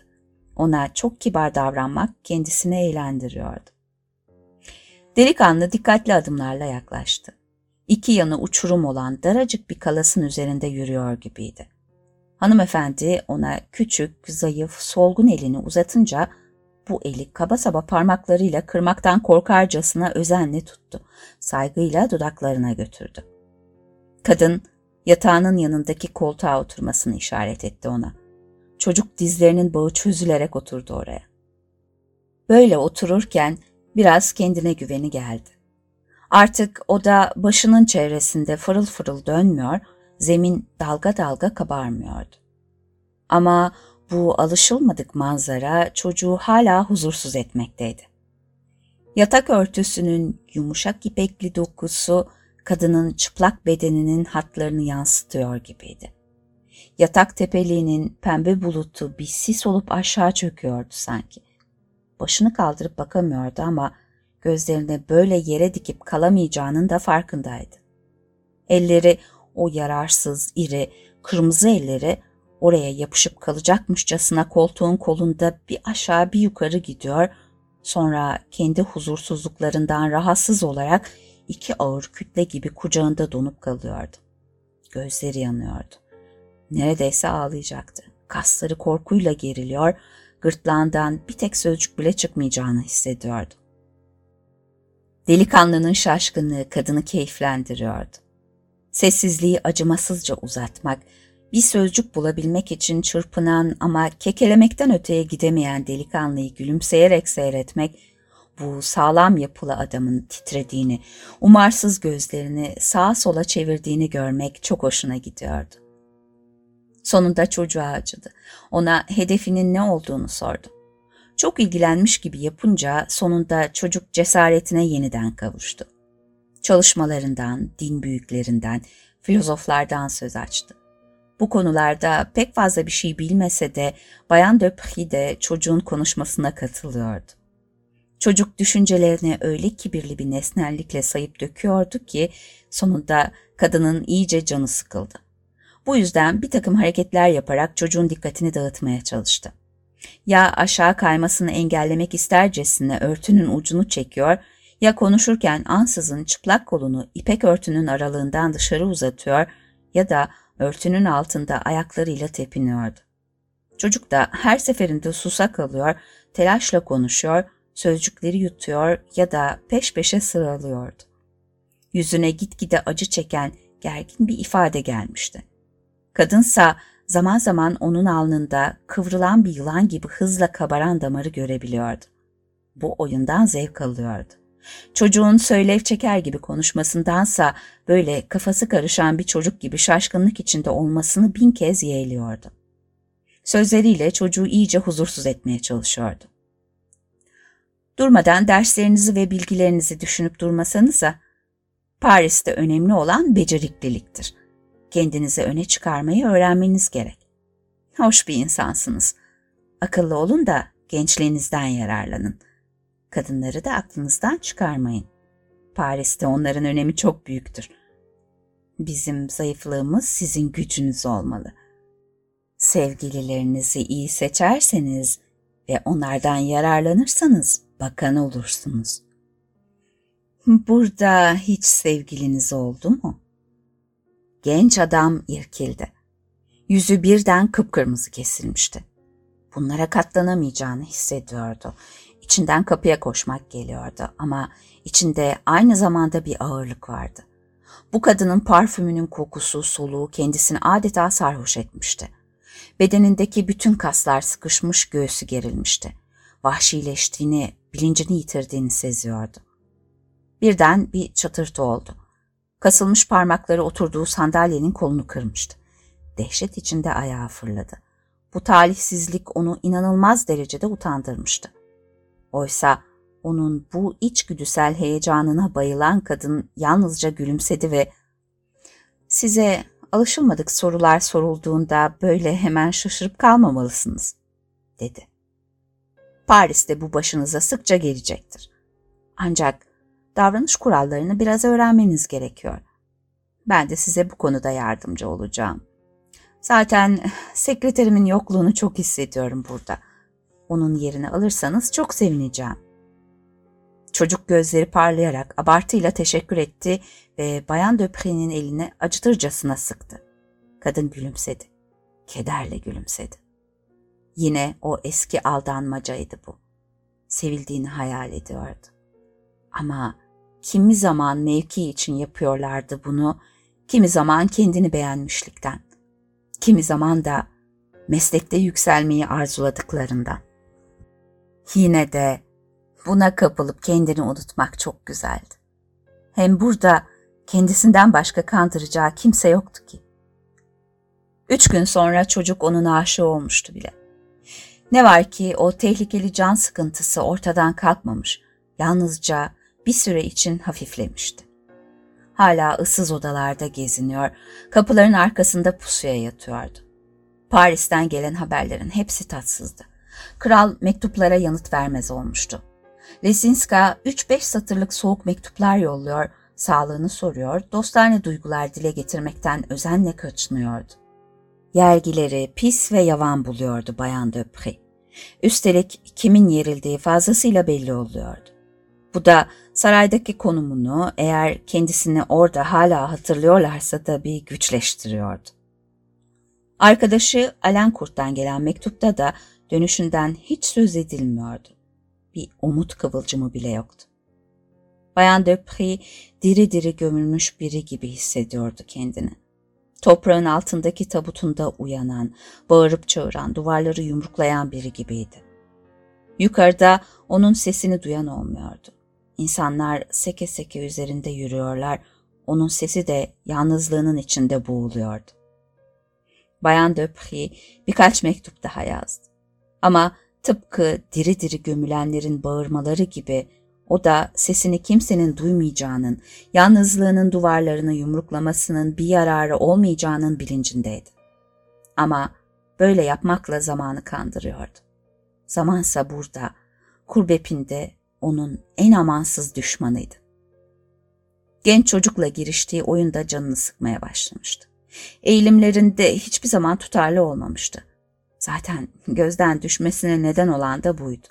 Ona çok kibar davranmak kendisini eğlendiriyordu. Delikanlı dikkatli adımlarla yaklaştı. İki yanı uçurum olan daracık bir kalasın üzerinde yürüyor gibiydi. Hanımefendi ona küçük, zayıf, solgun elini uzatınca bu eli kaba saba parmaklarıyla kırmaktan korkarcasına özenle tuttu. Saygıyla dudaklarına götürdü. Kadın yatağının yanındaki koltuğa oturmasını işaret etti ona. Çocuk dizlerinin bağı çözülerek oturdu oraya. Böyle otururken biraz kendine güveni geldi. Artık o da başının çevresinde fırıl fırıl dönmüyor, zemin dalga dalga kabarmıyordu. Ama bu alışılmadık manzara çocuğu hala huzursuz etmekteydi. Yatak örtüsünün yumuşak ipekli dokusu kadının çıplak bedeninin hatlarını yansıtıyor gibiydi. Yatak tepeliğinin pembe bulutu bir sis olup aşağı çöküyordu sanki. Başını kaldırıp bakamıyordu ama gözlerini böyle yere dikip kalamayacağının da farkındaydı. Elleri, o yararsız, iri, kırmızı elleri oraya yapışıp kalacakmışçasına koltuğun kolunda bir aşağı bir yukarı gidiyor, sonra kendi huzursuzluklarından rahatsız olarak iki ağır kütle gibi kucağında donup kalıyordu. Gözleri yanıyordu. Neredeyse ağlayacaktı. Kasları korkuyla geriliyor, gırtlağından bir tek sözcük bile çıkmayacağını hissediyordu. Delikanlının şaşkınlığı kadını keyiflendiriyordu. Sessizliği acımasızca uzatmak, bir sözcük bulabilmek için çırpınan ama kekelemekten öteye gidemeyen delikanlıyı gülümseyerek seyretmek, bu sağlam yapılı adamın titrediğini, umarsız gözlerini sağa sola çevirdiğini görmek çok hoşuna gidiyordu. Sonunda çocuğa acıdı. Ona hedefinin ne olduğunu sordu. Çok ilgilenmiş gibi yapınca sonunda çocuk cesaretine yeniden kavuştu. Çalışmalarından, din büyüklerinden, filozoflardan söz açtı. Bu konularda pek fazla bir şey bilmese de Bayan Döpri de çocuğun konuşmasına katılıyordu. Çocuk düşüncelerini öyle kibirli bir nesnellikle sayıp döküyordu ki sonunda kadının iyice canı sıkıldı. Bu yüzden bir takım hareketler yaparak çocuğun dikkatini dağıtmaya çalıştı. Ya aşağı kaymasını engellemek istercesine örtünün ucunu çekiyor ya konuşurken ansızın çıplak kolunu ipek örtünün aralığından dışarı uzatıyor ya da örtünün altında ayaklarıyla tepiniyordu. Çocuk da her seferinde susa kalıyor, telaşla konuşuyor, sözcükleri yutuyor ya da peş peşe sıralıyordu. Yüzüne gitgide acı çeken gergin bir ifade gelmişti. Kadınsa zaman zaman onun alnında kıvrılan bir yılan gibi hızla kabaran damarı görebiliyordu. Bu oyundan zevk alıyordu. Çocuğun söylev çeker gibi konuşmasındansa böyle kafası karışan bir çocuk gibi şaşkınlık içinde olmasını bin kez yeğliyordu. Sözleriyle çocuğu iyice huzursuz etmeye çalışıyordu. Durmadan derslerinizi ve bilgilerinizi düşünüp durmasanıza, Paris'te önemli olan becerikliliktir. Kendinizi öne çıkarmayı öğrenmeniz gerek. Hoş bir insansınız. Akıllı olun da gençliğinizden yararlanın.'' Kadınları da aklınızdan çıkarmayın. Paris'te onların önemi çok büyüktür. Bizim zayıflığımız sizin gücünüz olmalı. Sevgililerinizi iyi seçerseniz ve onlardan yararlanırsanız bakan olursunuz. Burada hiç sevgiliniz oldu mu? Genç adam irkildi. Yüzü birden kıpkırmızı kesilmişti. Bunlara katlanamayacağını hissediyordu. İçinden kapıya koşmak geliyordu ama içinde aynı zamanda bir ağırlık vardı. Bu kadının parfümünün kokusu, soluğu kendisini adeta sarhoş etmişti. Bedenindeki bütün kaslar sıkışmış, göğsü gerilmişti. Vahşileştiğini, bilincini yitirdiğini seziyordu. Birden bir çatırtı oldu. Kasılmış parmakları oturduğu sandalyenin kolunu kırmıştı. Dehşet içinde ayağa fırladı. Bu talihsizlik onu inanılmaz derecede utandırmıştı. Oysa onun bu içgüdüsel heyecanına bayılan kadın yalnızca gülümsedi ve ''Size alışılmadık sorular sorulduğunda böyle hemen şaşırıp kalmamalısınız.'' dedi. Paris'te bu başınıza sıkça gelecektir. Ancak davranış kurallarını biraz öğrenmeniz gerekiyor. Ben de size bu konuda yardımcı olacağım. Zaten sekreterimin yokluğunu çok hissediyorum burada. Onun yerini alırsanız çok sevineceğim. Çocuk gözleri parlayarak abartıyla teşekkür etti ve Bayan Döpre'nin elini acıtırcasına sıktı. Kadın gülümsedi. Kederle gülümsedi. Yine o eski aldanmacaydı bu. Sevildiğini hayal ediyordu. Ama kimi zaman mevki için yapıyorlardı bunu, kimi zaman kendini beğenmişlikten, kimi zaman da meslekte yükselmeyi arzuladıklarından. Yine de buna kapılıp kendini unutmak çok güzeldi. Hem burada kendisinden başka kandıracağı kimse yoktu ki. Üç gün sonra çocuk onun aşığı olmuştu bile. Ne var ki o tehlikeli can sıkıntısı ortadan kalkmamış, yalnızca bir süre için hafiflemişti. Hala ıssız odalarda geziniyor, kapıların arkasında pusuya yatıyordu. Paris'ten gelen haberlerin hepsi tatsızdı. Kral mektuplara yanıt vermez olmuştu. Lesinska 3-5 satırlık soğuk mektuplar yolluyor, sağlığını soruyor, dostane duygular dile getirmekten özenle kaçınıyordu. Yergileri pis ve yavan buluyordu Bayan Döpri. Üstelik kimin yerildiği fazlasıyla belli oluyordu. Bu da saraydaki konumunu eğer kendisini orada hala hatırlıyorlarsa da bir güçleştiriyordu. Arkadaşı Alencourt'tan gelen mektupta da dönüşünden hiç söz edilmiyordu. Bir umut kıvılcımı bile yoktu. Bayan Döpri diri diri gömülmüş biri gibi hissediyordu kendini. Toprağın altındaki tabutunda uyanan, bağırıp çağıran, duvarları yumruklayan biri gibiydi. Yukarıda onun sesini duyan olmuyordu. İnsanlar seke seke üzerinde yürüyorlar, onun sesi de yalnızlığının içinde boğuluyordu. Bayan Döpri birkaç mektup daha yazdı. Ama tıpkı diri diri gömülenlerin bağırmaları gibi o da sesini kimsenin duymayacağının, yalnızlığının duvarlarını yumruklamasının bir yararı olmayacağının bilincindeydi. Ama böyle yapmakla zamanı kandırıyordu. Zamansa burada, kurbepinde onun en amansız düşmanıydı. Genç çocukla giriştiği oyunda canını sıkmaya başlamıştı. Eğilimlerinde hiçbir zaman tutarlı olmamıştı. Zaten gözden düşmesine neden olan da buydu.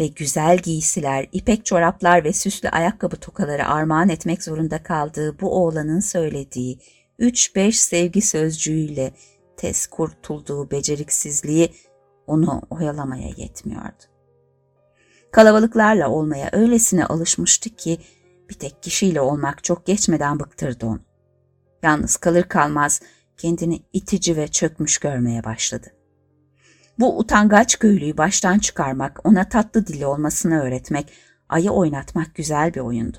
Ve güzel giysiler, ipek çoraplar ve süslü ayakkabı tokaları armağan etmek zorunda kaldığı bu oğlanın söylediği üç beş sevgi sözcüğüyle tez kurtulduğu beceriksizliği onu oyalamaya yetmiyordu. Kalabalıklarla olmaya öylesine alışmıştı ki bir tek kişiyle olmak çok geçmeden bıktırdı onu. Yalnız kalır kalmaz kendini itici ve çökmüş görmeye başladı. Bu utangaç köylüyü baştan çıkarmak, ona tatlı dili olmasını öğretmek, ayı oynatmak güzel bir oyundu.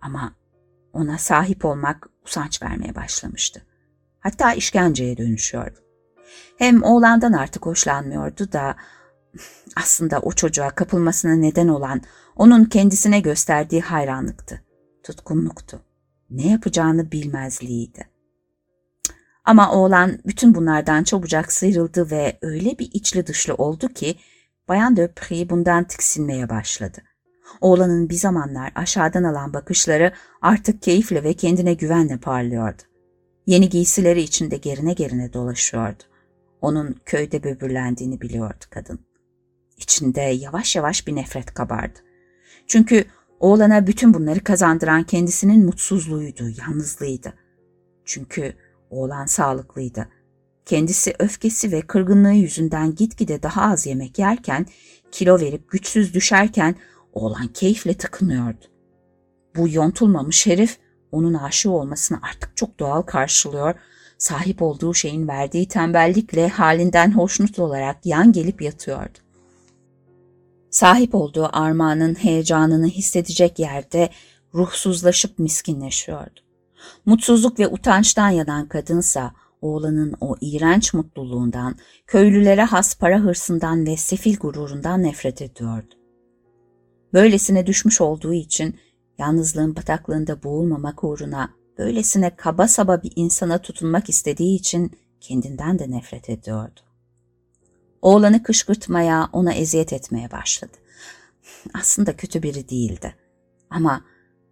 Ama ona sahip olmak usanç vermeye başlamıştı. Hatta işkenceye dönüşüyordu. Hem oğlandan artık hoşlanmıyordu da aslında o çocuğa kapılmasına neden olan onun kendisine gösterdiği hayranlıktı, tutkunluktu. Ne yapacağını bilmezliğiydi. Ama oğlan bütün bunlardan çabucak sıyrıldı ve öyle bir içli dışlı oldu ki Bayan Döpri bundan tiksinmeye başladı. Oğlanın bir zamanlar aşağıdan alan bakışları artık keyifle ve kendine güvenle parlıyordu. Yeni giysileri içinde gerine gerine dolaşıyordu. Onun köyde böbürlendiğini biliyordu kadın. İçinde yavaş yavaş bir nefret kabardı. Çünkü oğlana bütün bunları kazandıran kendisinin mutsuzluğuydu, yalnızlığıydı. Çünkü oğlan sağlıklıydı. Kendisi öfkesi ve kırgınlığı yüzünden gitgide daha az yemek yerken, kilo verip güçsüz düşerken oğlan keyifle tıkınıyordu. Bu yontulmamış herif onun aşığı olmasını artık çok doğal karşılıyor, sahip olduğu şeyin verdiği tembellikle halinden hoşnut olarak yan gelip yatıyordu. Sahip olduğu armağanın heyecanını hissedecek yerde ruhsuzlaşıp miskinleşiyordu. Mutsuzluk ve utançtan yanan kadınsa oğlanın o iğrenç mutluluğundan, köylülere has para hırsından ve sefil gururundan nefret ediyordu. Böylesine düşmüş olduğu için yalnızlığın bataklığında boğulmamak uğruna böylesine kaba saba bir insana tutunmak istediği için kendinden de nefret ediyordu. Oğlanı kışkırtmaya, ona eziyet etmeye başladı. Aslında kötü biri değildi. Ama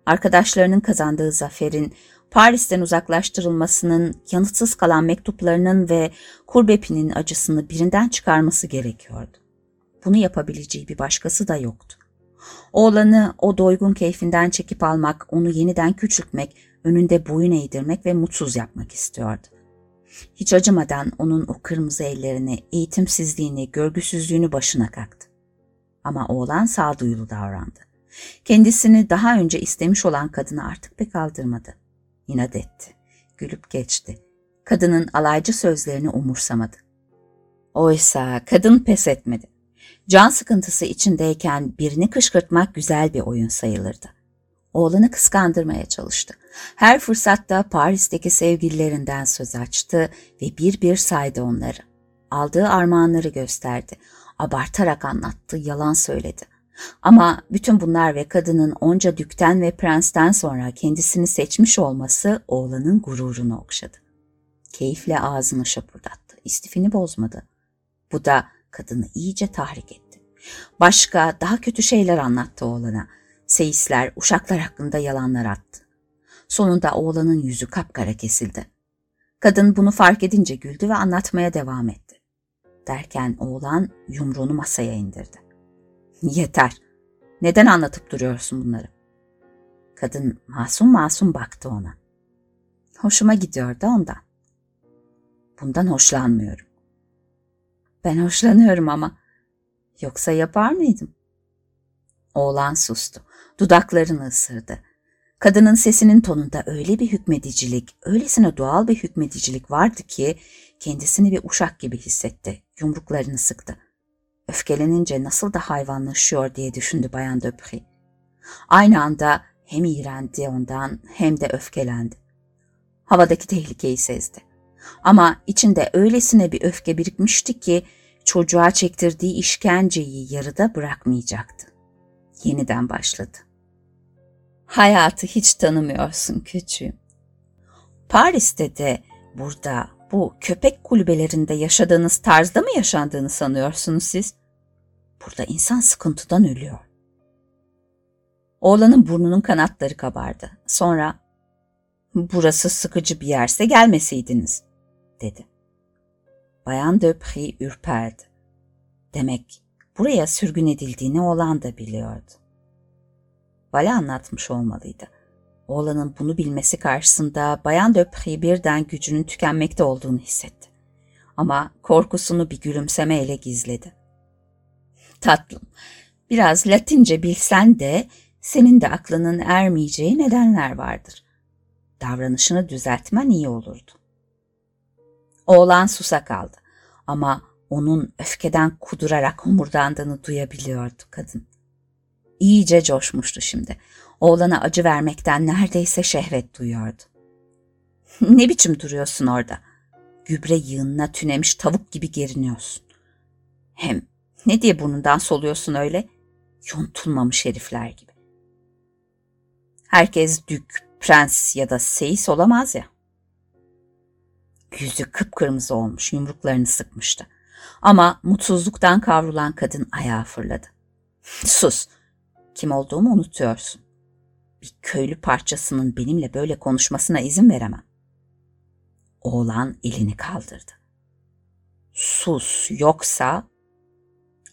arkadaşlarının kazandığı zaferin, Paris'ten uzaklaştırılmasının, yanıtsız kalan mektuplarının ve Kurbepin'in acısını birinden çıkarması gerekiyordu. Bunu yapabileceği bir başkası da yoktu. Oğlanı o doygun keyfinden çekip almak, onu yeniden küçültmek, önünde boyun eğdirmek ve mutsuz yapmak istiyordu. Hiç acımadan onun o kırmızı ellerini, eğitimsizliğini, görgüsüzlüğünü başına kalktı. Ama oğlan sağduyulu davrandı. Kendisini daha önce istemiş olan kadını artık pek aldırmadı. İnat etti. Gülüp geçti. Kadının alaycı sözlerini umursamadı. Oysa kadın pes etmedi. Can sıkıntısı içindeyken birini kışkırtmak güzel bir oyun sayılırdı. Oğlanı kıskandırmaya çalıştı. Her fırsatta Paris'teki sevgililerinden söz açtı ve bir bir saydı onları. Aldığı armağanları gösterdi. Abartarak anlattı, yalan söyledi. Ama bütün bunlar ve kadının onca dükten ve prensten sonra kendisini seçmiş olması oğlanın gururunu okşadı. Keyifle ağzını şapırdattı, istifini bozmadı. Bu da kadını iyice tahrik etti. Başka, daha kötü şeyler anlattı oğlana. Seyisler, uşaklar hakkında yalanlar attı. Sonunda oğlanın yüzü kapkara kesildi. Kadın bunu fark edince güldü ve anlatmaya devam etti. Derken oğlan yumruğunu masaya indirdi. (laughs) Yeter. Neden anlatıp duruyorsun bunları? Kadın masum masum baktı ona. Hoşuma gidiyor da ondan. Bundan hoşlanmıyorum. Ben hoşlanıyorum ama. Yoksa yapar mıydım? Oğlan sustu. Dudaklarını ısırdı. Kadının sesinin tonunda öyle bir hükmedicilik, öylesine doğal bir hükmedicilik vardı ki kendisini bir uşak gibi hissetti. Yumruklarını sıktı. Öfkelenince nasıl da hayvanlaşıyor diye düşündü Bayan Döpri. Aynı anda hem iğrendi ondan hem de öfkelendi. Havadaki tehlikeyi sezdi. Ama içinde öylesine bir öfke birikmişti ki çocuğa çektirdiği işkenceyi yarıda bırakmayacaktı. Yeniden başladı. Hayatı hiç tanımıyorsun küçüğüm. Paris'te de burada bu köpek kulübelerinde yaşadığınız tarzda mı yaşandığını sanıyorsunuz siz? Burada insan sıkıntıdan ölüyor. Oğlanın burnunun kanatları kabardı. Sonra burası sıkıcı bir yerse gelmeseydiniz dedi. Bayan Döpri ürperdi. Demek buraya sürgün edildiğini oğlan da biliyordu. Vale anlatmış olmalıydı. Oğlanın bunu bilmesi karşısında Bayan Döpri birden gücünün tükenmekte olduğunu hissetti. Ama korkusunu bir gülümsemeyle gizledi. Tatlım, biraz Latince bilsen de senin de aklının ermeyeceği nedenler vardır. Davranışını düzeltmen iyi olurdu. Oğlan susa kaldı ama onun öfkeden kudurarak homurdandığını duyabiliyordu kadın. İyice coşmuştu şimdi. Oğlana acı vermekten neredeyse şehvet duyuyordu. (laughs) ne biçim duruyorsun orada? Gübre yığınına tünemiş tavuk gibi geriniyorsun. Hem ne diye burnundan soluyorsun öyle? Yontulmamış herifler gibi. Herkes dük, prens ya da seyis olamaz ya. Yüzü kıpkırmızı olmuş, yumruklarını sıkmıştı. Ama mutsuzluktan kavrulan kadın ayağa fırladı. (laughs) Sus, kim olduğumu unutuyorsun. Bir köylü parçasının benimle böyle konuşmasına izin veremem. Oğlan elini kaldırdı. Sus, yoksa...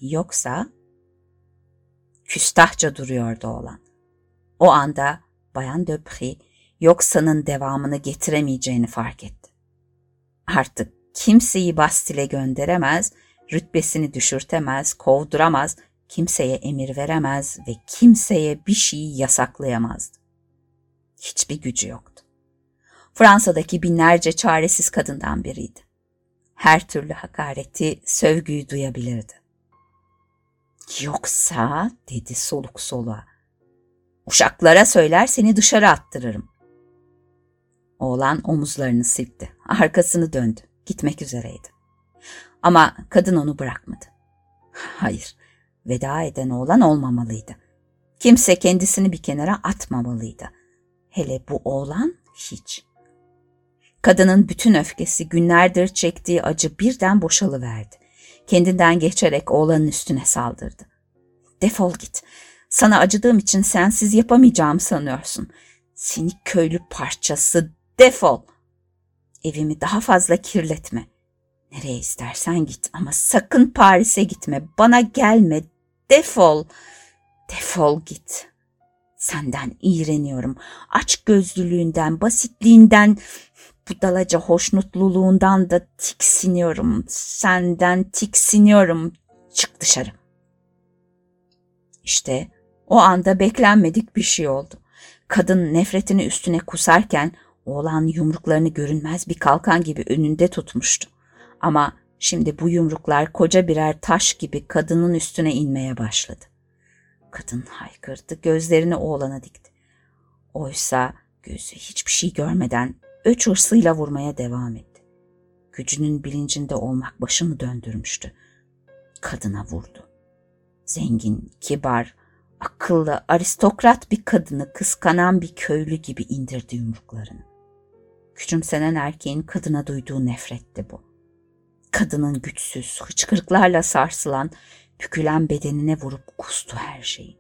Yoksa... Küstahça duruyordu oğlan. O anda Bayan Döpri yoksa'nın devamını getiremeyeceğini fark etti. Artık kimseyi Bastil'e gönderemez, rütbesini düşürtemez, kovduramaz, kimseye emir veremez ve kimseye bir şeyi yasaklayamazdı. Hiçbir gücü yoktu. Fransa'daki binlerce çaresiz kadından biriydi. Her türlü hakareti, sövgüyü duyabilirdi. Yoksa dedi soluk soluğa. Uşaklara söyler seni dışarı attırırım. Oğlan omuzlarını sildi. Arkasını döndü. Gitmek üzereydi. Ama kadın onu bırakmadı. Hayır, veda eden oğlan olmamalıydı. Kimse kendisini bir kenara atmamalıydı. Hele bu oğlan hiç. Kadının bütün öfkesi, günlerdir çektiği acı birden boşalıverdi. Kendinden geçerek oğlanın üstüne saldırdı. Defol git. Sana acıdığım için sensiz yapamayacağımı sanıyorsun. Seni köylü parçası, defol. Evimi daha fazla kirletme. Nereye istersen git ama sakın Paris'e gitme. Bana gelme. Defol. Defol git. Senden iğreniyorum. Aç gözlülüğünden, basitliğinden, budalaca hoşnutluluğundan da tiksiniyorum. Senden tiksiniyorum. Çık dışarı. İşte o anda beklenmedik bir şey oldu. Kadın nefretini üstüne kusarken oğlan yumruklarını görünmez bir kalkan gibi önünde tutmuştu. Ama şimdi bu yumruklar koca birer taş gibi kadının üstüne inmeye başladı. Kadın haykırdı, gözlerini oğlana dikti. Oysa gözü hiçbir şey görmeden öç hırsıyla vurmaya devam etti. Gücünün bilincinde olmak başını döndürmüştü. Kadına vurdu. Zengin, kibar, akıllı, aristokrat bir kadını kıskanan bir köylü gibi indirdi yumruklarını. Küçümsenen erkeğin kadına duyduğu nefretti bu. Kadının güçsüz, hıçkırıklarla sarsılan, bükülen bedenine vurup kustu her şeyi.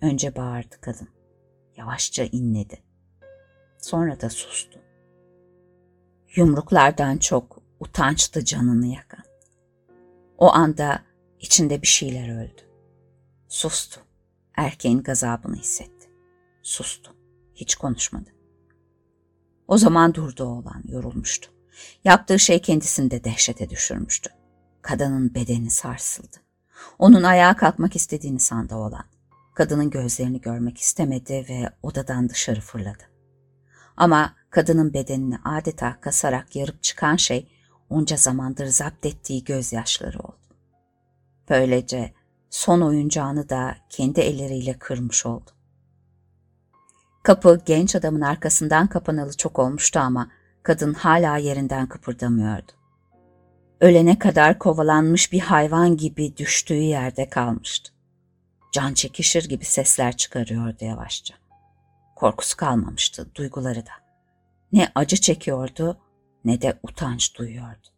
Önce bağırdı kadın. Yavaşça inledi. Sonra da sustu. Yumruklardan çok utançtı canını yakan. O anda içinde bir şeyler öldü. Sustu. Erkeğin gazabını hissetti. Sustu. Hiç konuşmadı. O zaman durdu oğlan, yorulmuştu. Yaptığı şey kendisini de dehşete düşürmüştü. Kadının bedeni sarsıldı. Onun ayağa kalkmak istediğini sandı oğlan. Kadının gözlerini görmek istemedi ve odadan dışarı fırladı. Ama kadının bedenini adeta kasarak yarıp çıkan şey onca zamandır zapt ettiği gözyaşları oldu. Böylece son oyuncağını da kendi elleriyle kırmış oldu. Kapı genç adamın arkasından kapanalı çok olmuştu ama kadın hala yerinden kıpırdamıyordu. Ölene kadar kovalanmış bir hayvan gibi düştüğü yerde kalmıştı. Can çekişir gibi sesler çıkarıyordu yavaşça. Korkusu kalmamıştı, duyguları da. Ne acı çekiyordu ne de utanç duyuyordu.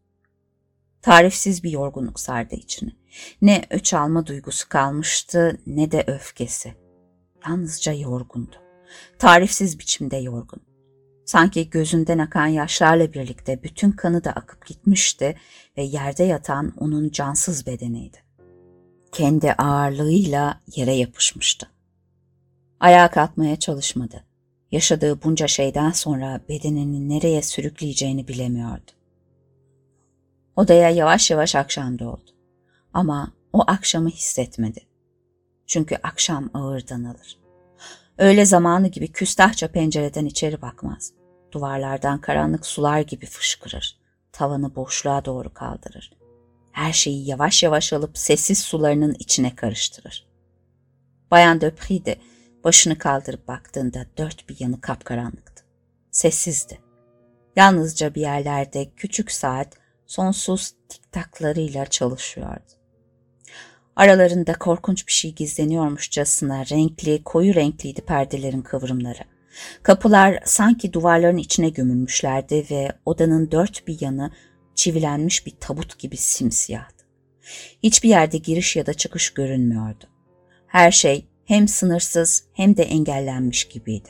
Tarifsiz bir yorgunluk sardı içini. Ne öç alma duygusu kalmıştı ne de öfkesi. Yalnızca yorgundu. Tarifsiz biçimde yorgun. Sanki gözünden akan yaşlarla birlikte bütün kanı da akıp gitmişti ve yerde yatan onun cansız bedeniydi. Kendi ağırlığıyla yere yapışmıştı. Ayağa kalkmaya çalışmadı. Yaşadığı bunca şeyden sonra bedenini nereye sürükleyeceğini bilemiyordu. Odaya yavaş yavaş akşam doğdu. Ama o akşamı hissetmedi. Çünkü akşam ağırdan alır. Öğle zamanı gibi küstahça pencereden içeri bakmaz. Duvarlardan karanlık sular gibi fışkırır. Tavanı boşluğa doğru kaldırır. Her şeyi yavaş yavaş alıp sessiz sularının içine karıştırır. Bayan Döpri de başını kaldırıp baktığında dört bir yanı kapkaranlıktı. Sessizdi. Yalnızca bir yerlerde küçük saat sonsuz tiktaklarıyla çalışıyordu. Aralarında korkunç bir şey gizleniyormuşçasına renkli, koyu renkliydi perdelerin kıvrımları. Kapılar sanki duvarların içine gömülmüşlerdi ve odanın dört bir yanı çivilenmiş bir tabut gibi simsiyahtı. Hiçbir yerde giriş ya da çıkış görünmüyordu. Her şey hem sınırsız hem de engellenmiş gibiydi.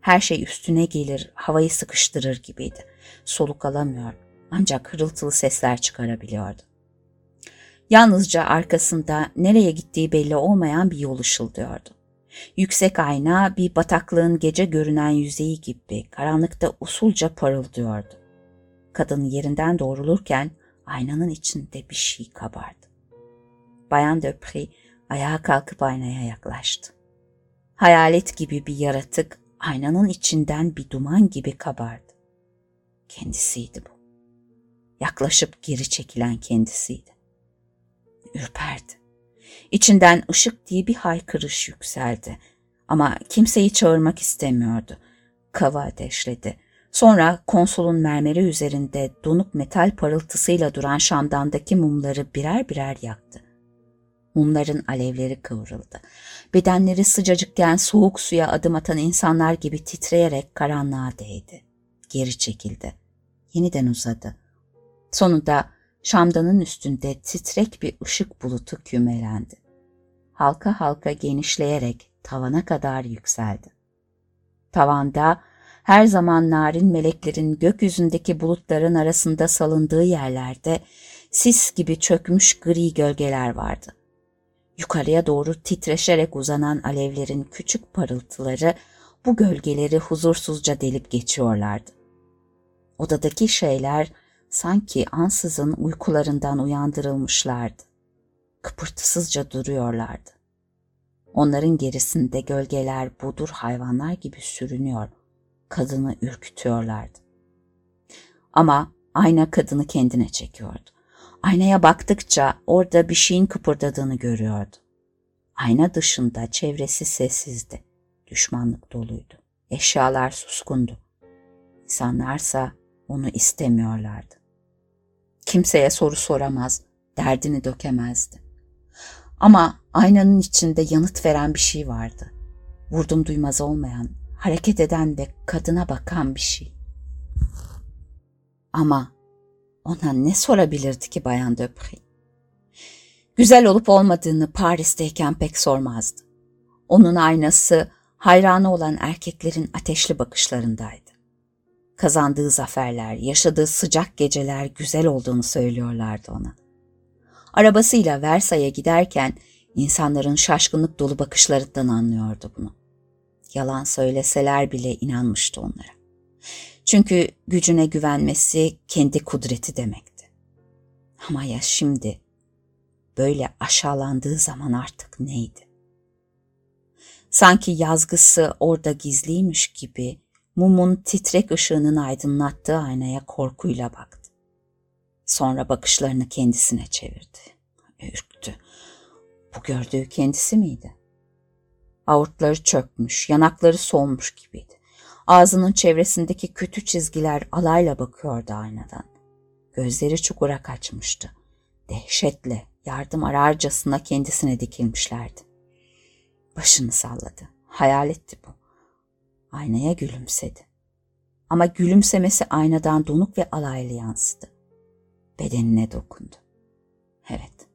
Her şey üstüne gelir, havayı sıkıştırır gibiydi. Soluk alamıyor ancak hırıltılı sesler çıkarabiliyordu. Yalnızca arkasında nereye gittiği belli olmayan bir yol ışıldıyordu. Yüksek ayna bir bataklığın gece görünen yüzeyi gibi karanlıkta usulca parıldıyordu. Kadın yerinden doğrulurken aynanın içinde bir şey kabardı. Bayan Döpri ayağa kalkıp aynaya yaklaştı. Hayalet gibi bir yaratık aynanın içinden bir duman gibi kabardı. Kendisiydi bu. Yaklaşıp geri çekilen kendisiydi. Ürperdi. İçinden ışık diye bir haykırış yükseldi. Ama kimseyi çağırmak istemiyordu. Kava ateşledi. Sonra konsolun mermeri üzerinde donuk metal parıltısıyla duran şamdandaki mumları birer birer yaktı. Mumların alevleri kıvrıldı. Bedenleri sıcacıkken soğuk suya adım atan insanlar gibi titreyerek karanlığa değdi. Geri çekildi. Yeniden uzadı. Sonunda şamdanın üstünde titrek bir ışık bulutu kümelendi. Halka halka genişleyerek tavana kadar yükseldi. Tavanda her zaman narin meleklerin gökyüzündeki bulutların arasında salındığı yerlerde sis gibi çökmüş gri gölgeler vardı. Yukarıya doğru titreşerek uzanan alevlerin küçük parıltıları bu gölgeleri huzursuzca delip geçiyorlardı. Odadaki şeyler sanki ansızın uykularından uyandırılmışlardı. Kıpırtısızca duruyorlardı. Onların gerisinde gölgeler budur hayvanlar gibi sürünüyor, kadını ürkütüyorlardı. Ama ayna kadını kendine çekiyordu. Aynaya baktıkça orada bir şeyin kıpırdadığını görüyordu. Ayna dışında çevresi sessizdi. Düşmanlık doluydu. Eşyalar suskundu. İnsanlarsa onu istemiyorlardı. Kimseye soru soramaz, derdini dökemezdi. Ama aynanın içinde yanıt veren bir şey vardı. Vurdum duymaz olmayan, hareket eden ve kadına bakan bir şey. Ama ona ne sorabilirdi ki Bayan Döpri? Güzel olup olmadığını Paris'teyken pek sormazdı. Onun aynası hayranı olan erkeklerin ateşli bakışlarındaydı. Kazandığı zaferler, yaşadığı sıcak geceler güzel olduğunu söylüyorlardı ona. Arabasıyla Versay'a giderken insanların şaşkınlık dolu bakışlarından anlıyordu bunu. Yalan söyleseler bile inanmıştı onlara. Çünkü gücüne güvenmesi kendi kudreti demekti. Ama ya şimdi böyle aşağılandığı zaman artık neydi? Sanki yazgısı orada gizliymiş gibi mumun titrek ışığının aydınlattığı aynaya korkuyla baktı. Sonra bakışlarını kendisine çevirdi. Ürktü. Bu gördüğü kendisi miydi? Avurtları çökmüş, yanakları solmuş gibiydi. Ağzının çevresindeki kötü çizgiler alayla bakıyordu aynadan. Gözleri çukura kaçmıştı. Dehşetle, yardım ararcasına kendisine dikilmişlerdi. Başını salladı. Hayal etti bu. Aynaya gülümsedi. Ama gülümsemesi aynadan donuk ve alaylı yansıdı. Bedenine dokundu. Evet,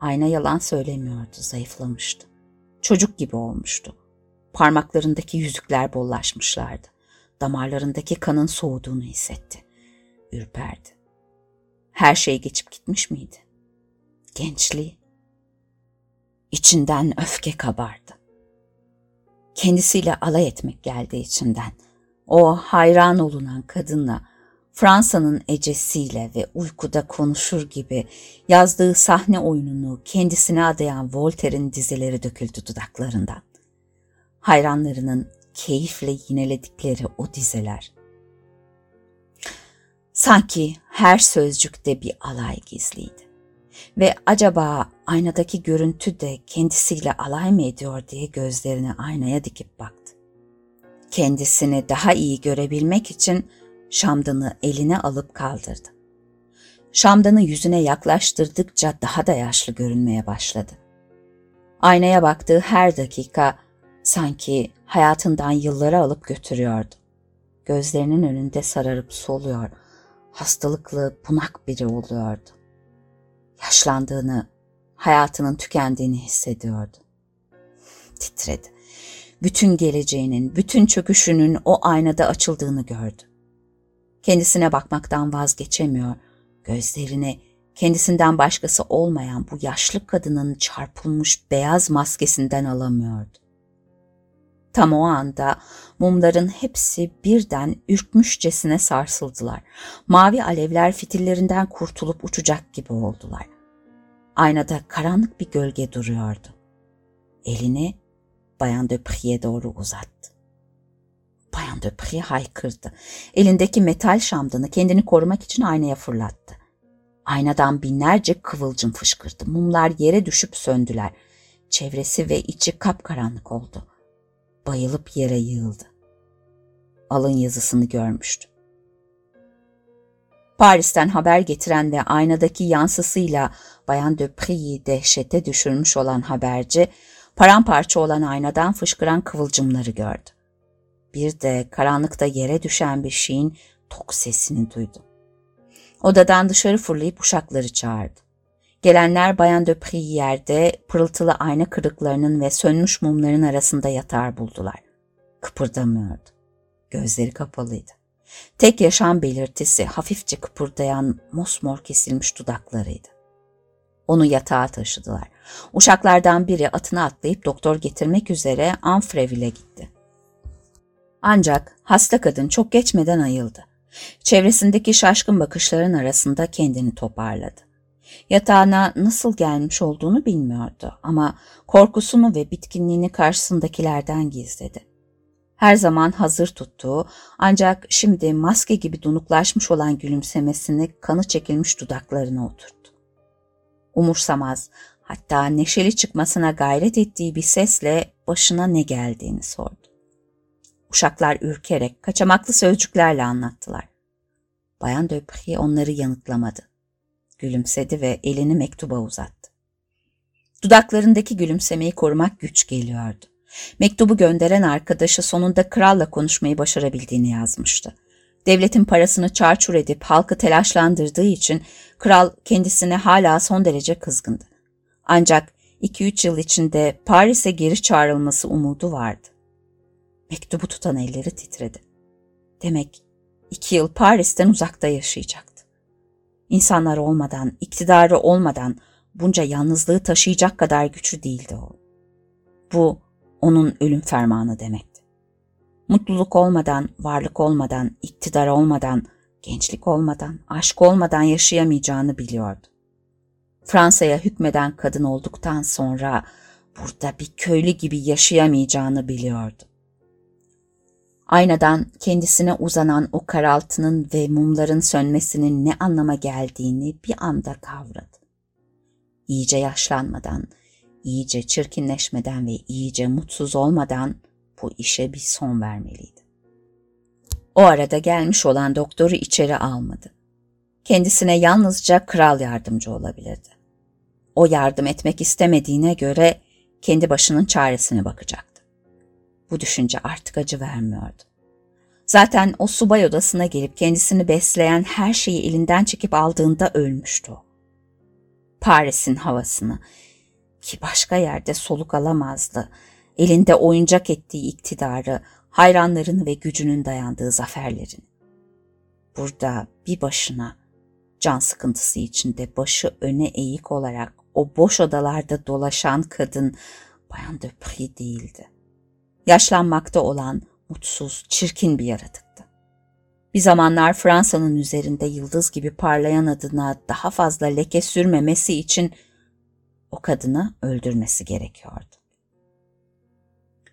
ayna yalan söylemiyordu, zayıflamıştı. Çocuk gibi olmuştu. Parmaklarındaki yüzükler bollaşmışlardı. Damarlarındaki kanın soğuduğunu hissetti. Ürperdi. Her şey geçip gitmiş miydi? Gençliği. İçinden öfke kabardı. Kendisiyle alay etmek geldi içinden. O hayran olunan kadınla Fransa'nın ecesiyle ve uykuda konuşur gibi yazdığı sahne oyununu kendisine adayan Voltaire'in dizeleri döküldü dudaklarından hayranlarının keyifle yineledikleri o dizeler. Sanki her sözcükte bir alay gizliydi. Ve acaba aynadaki görüntü de kendisiyle alay mı ediyor diye gözlerini aynaya dikip baktı. Kendisini daha iyi görebilmek için şamdanı eline alıp kaldırdı. Şamdanı yüzüne yaklaştırdıkça daha da yaşlı görünmeye başladı. Aynaya baktığı her dakika Sanki hayatından yılları alıp götürüyordu. Gözlerinin önünde sararıp soluyor, hastalıklı, bunak biri oluyordu. Yaşlandığını, hayatının tükendiğini hissediyordu. Titredi. Bütün geleceğinin, bütün çöküşünün o aynada açıldığını gördü. Kendisine bakmaktan vazgeçemiyor, gözlerini kendisinden başkası olmayan bu yaşlı kadının çarpılmış beyaz maskesinden alamıyordu. Tam o anda mumların hepsi birden ürkmüşçesine sarsıldılar. Mavi alevler fitillerinden kurtulup uçacak gibi oldular. Aynada karanlık bir gölge duruyordu. Elini Bayan Döpri'ye doğru uzattı. Bayan Döpri haykırdı. Elindeki metal şamdanı kendini korumak için aynaya fırlattı. Aynadan binlerce kıvılcım fışkırdı. Mumlar yere düşüp söndüler. Çevresi ve içi kapkaranlık oldu. bayılıp yere yığıldı. Alın yazısını görmüştü. Paris'ten haber getiren ve aynadaki yansısıyla Bayan Duprey'i dehşete düşürmüş olan haberci, paramparça olan aynadan fışkıran kıvılcımları gördü. Bir de karanlıkta yere düşen bir şeyin tok sesini duydu. Odadan dışarı fırlayıp uşakları çağırdı. Gelenler Bayan Duprey'i yerde pırıltılı ayna kırıklarının ve sönmüş mumların arasında yatar buldular. Kıpırdamıyordu. Gözleri kapalıydı. Tek yaşam belirtisi hafifçe kıpırdayan mosmor kesilmiş dudaklarıydı. Onu yatağa taşıdılar. Uşaklardan biri atına atlayıp doktor getirmek üzere Amfreville'e gitti. Ancak hasta kadın çok geçmeden ayıldı. Çevresindeki şaşkın bakışların arasında kendini toparladı. Yatağına nasıl gelmiş olduğunu bilmiyordu ama korkusunu ve bitkinliğini karşısındakilerden gizledi. Her zaman hazır tuttuğu ancak şimdi maske gibi donuklaşmış olan gülümsemesini kanı çekilmiş dudaklarına oturttu. Umursamaz, hatta neşeli çıkmasına gayret ettiği bir sesle başına ne geldiğini sordu. Uşaklar ürkerek, kaçamaklı sözcüklerle anlattılar. Bayan Döpri onları yanıtlamadı. Gülümsedi ve elini mektuba uzattı. Dudaklarındaki gülümsemeyi korumak güç geliyordu. Mektubu gönderen arkadaşı sonunda kralla konuşmayı başarabildiğini yazmıştı. Devletin parasını çarçur edip halkı telaşlandırdığı için kral kendisine hala son derece kızgındı. Ancak 2-3 yıl içinde Paris'e geri çağrılması umudu vardı. Mektubu tutan elleri titredi. Demek iki yıl Paris'ten uzakta yaşayacaktı. İnsanlar olmadan, iktidarı olmadan bunca yalnızlığı taşıyacak kadar güçlü değildi o. Bu onun ölüm fermanı demekti. Mutluluk olmadan, varlık olmadan, iktidar olmadan, gençlik olmadan, aşk olmadan yaşayamayacağını biliyordu. Fransa'ya hükmeden kadın olduktan sonra burada bir köylü gibi yaşayamayacağını biliyordu. Aynadan kendisine uzanan o karaltının ve mumların sönmesinin ne anlama geldiğini bir anda kavradı. İyice yaşlanmadan, iyice çirkinleşmeden ve iyice mutsuz olmadan bu işe bir son vermeliydi. O arada gelmiş olan doktoru içeri almadı. Kendisine yalnızca kral yardımcı olabilirdi. O yardım etmek istemediğine göre kendi başının çaresine bakacaktı. Bu düşünce artık acı vermiyordu. Zaten o subay odasına gelip kendisini besleyen her şeyi elinden çekip aldığında ölmüştü o. Paris'in havasını, ki başka yerde soluk alamazdı. Elinde oyuncak ettiği iktidarı, hayranlarını ve gücünün dayandığı zaferlerin. Burada bir başına can sıkıntısı içinde başı öne eğik olarak o boş odalarda dolaşan kadın Bayan Döpri değildi. Yaşlanmakta olan mutsuz, çirkin bir yaratıktı. Bir zamanlar Fransa'nın üzerinde yıldız gibi parlayan adına daha fazla leke sürmemesi için o kadını öldürmesi gerekiyordu.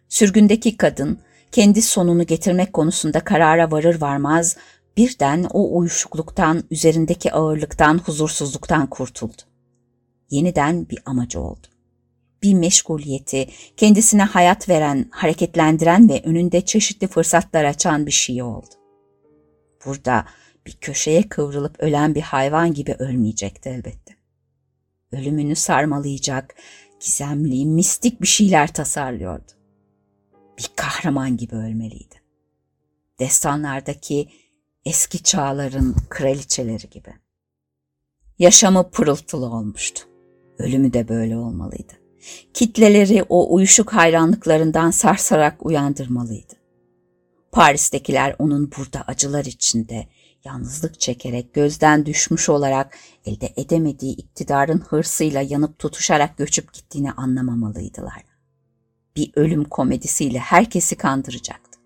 Sürgündeki kadın kendi sonunu getirmek konusunda karara varır varmaz birden o uyuşukluktan, üzerindeki ağırlıktan, huzursuzluktan kurtuldu. Yeniden bir amacı oldu. Bir meşguliyeti, kendisine hayat veren, hareketlendiren ve önünde çeşitli fırsatlar açan bir şey oldu. Burada bir köşeye kıvrılıp ölen bir hayvan gibi ölmeyecekti elbette ölümünü sarmalayacak, gizemli, mistik bir şeyler tasarlıyordu. Bir kahraman gibi ölmeliydi. Destanlardaki eski çağların kraliçeleri gibi. Yaşamı pırıltılı olmuştu. Ölümü de böyle olmalıydı. Kitleleri o uyuşuk hayranlıklarından sarsarak uyandırmalıydı. Paris'tekiler onun burada acılar içinde, yalnızlık çekerek gözden düşmüş olarak elde edemediği iktidarın hırsıyla yanıp tutuşarak göçüp gittiğini anlamamalıydılar. Bir ölüm komedisiyle herkesi kandıracaktı.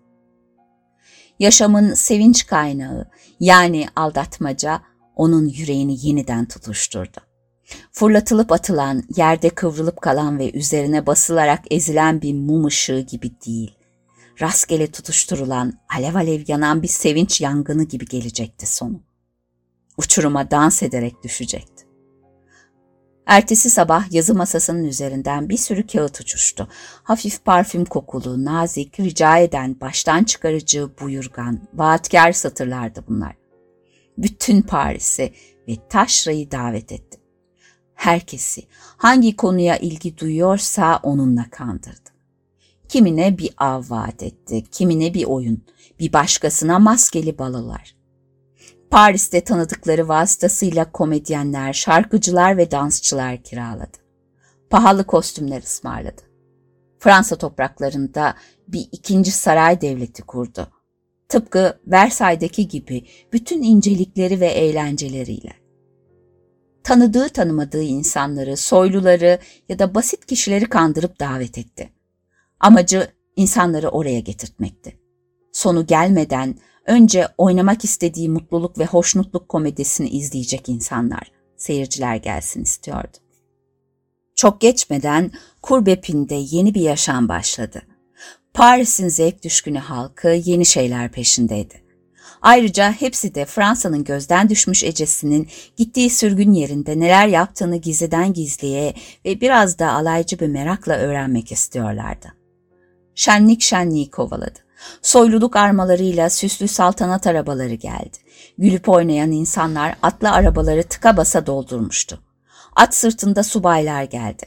Yaşamın sevinç kaynağı yani aldatmaca onun yüreğini yeniden tutuşturdu. Fırlatılıp atılan, yerde kıvrılıp kalan ve üzerine basılarak ezilen bir mum ışığı gibi değil, rastgele tutuşturulan, alev alev yanan bir sevinç yangını gibi gelecekti sonu. Uçuruma dans ederek düşecekti. Ertesi sabah yazı masasının üzerinden bir sürü kağıt uçuştu. Hafif parfüm kokulu, nazik, rica eden, baştan çıkarıcı, buyurgan, vaatkar satırlardı bunlar. Bütün Paris'i ve Taşra'yı davet etti. Herkesi hangi konuya ilgi duyuyorsa onunla kandırdı. Kimine bir av vaat etti, kimine bir oyun, bir başkasına maskeli balalar. Paris'te tanıdıkları vasıtasıyla komedyenler, şarkıcılar ve dansçılar kiraladı. Pahalı kostümler ısmarladı. Fransa topraklarında bir ikinci saray devleti kurdu. Tıpkı Versay'daki gibi bütün incelikleri ve eğlenceleriyle. Tanıdığı tanımadığı insanları, soyluları ya da basit kişileri kandırıp davet etti. Amacı insanları oraya getirtmekti. Sonu gelmeden önce oynamak istediği mutluluk ve hoşnutluk komedisini izleyecek insanlar, seyirciler gelsin istiyordu. Çok geçmeden Kurbepin'de yeni bir yaşam başladı. Paris'in zevk düşkünü halkı yeni şeyler peşindeydi. Ayrıca hepsi de Fransa'nın gözden düşmüş Ecesi'nin gittiği sürgün yerinde neler yaptığını gizliden gizliye ve biraz da alaycı bir merakla öğrenmek istiyorlardı. Şenlik şenliği kovaladı. Soyluluk armalarıyla süslü saltanat arabaları geldi. Gülüp oynayan insanlar atlı arabaları tıka basa doldurmuştu. At sırtında subaylar geldi.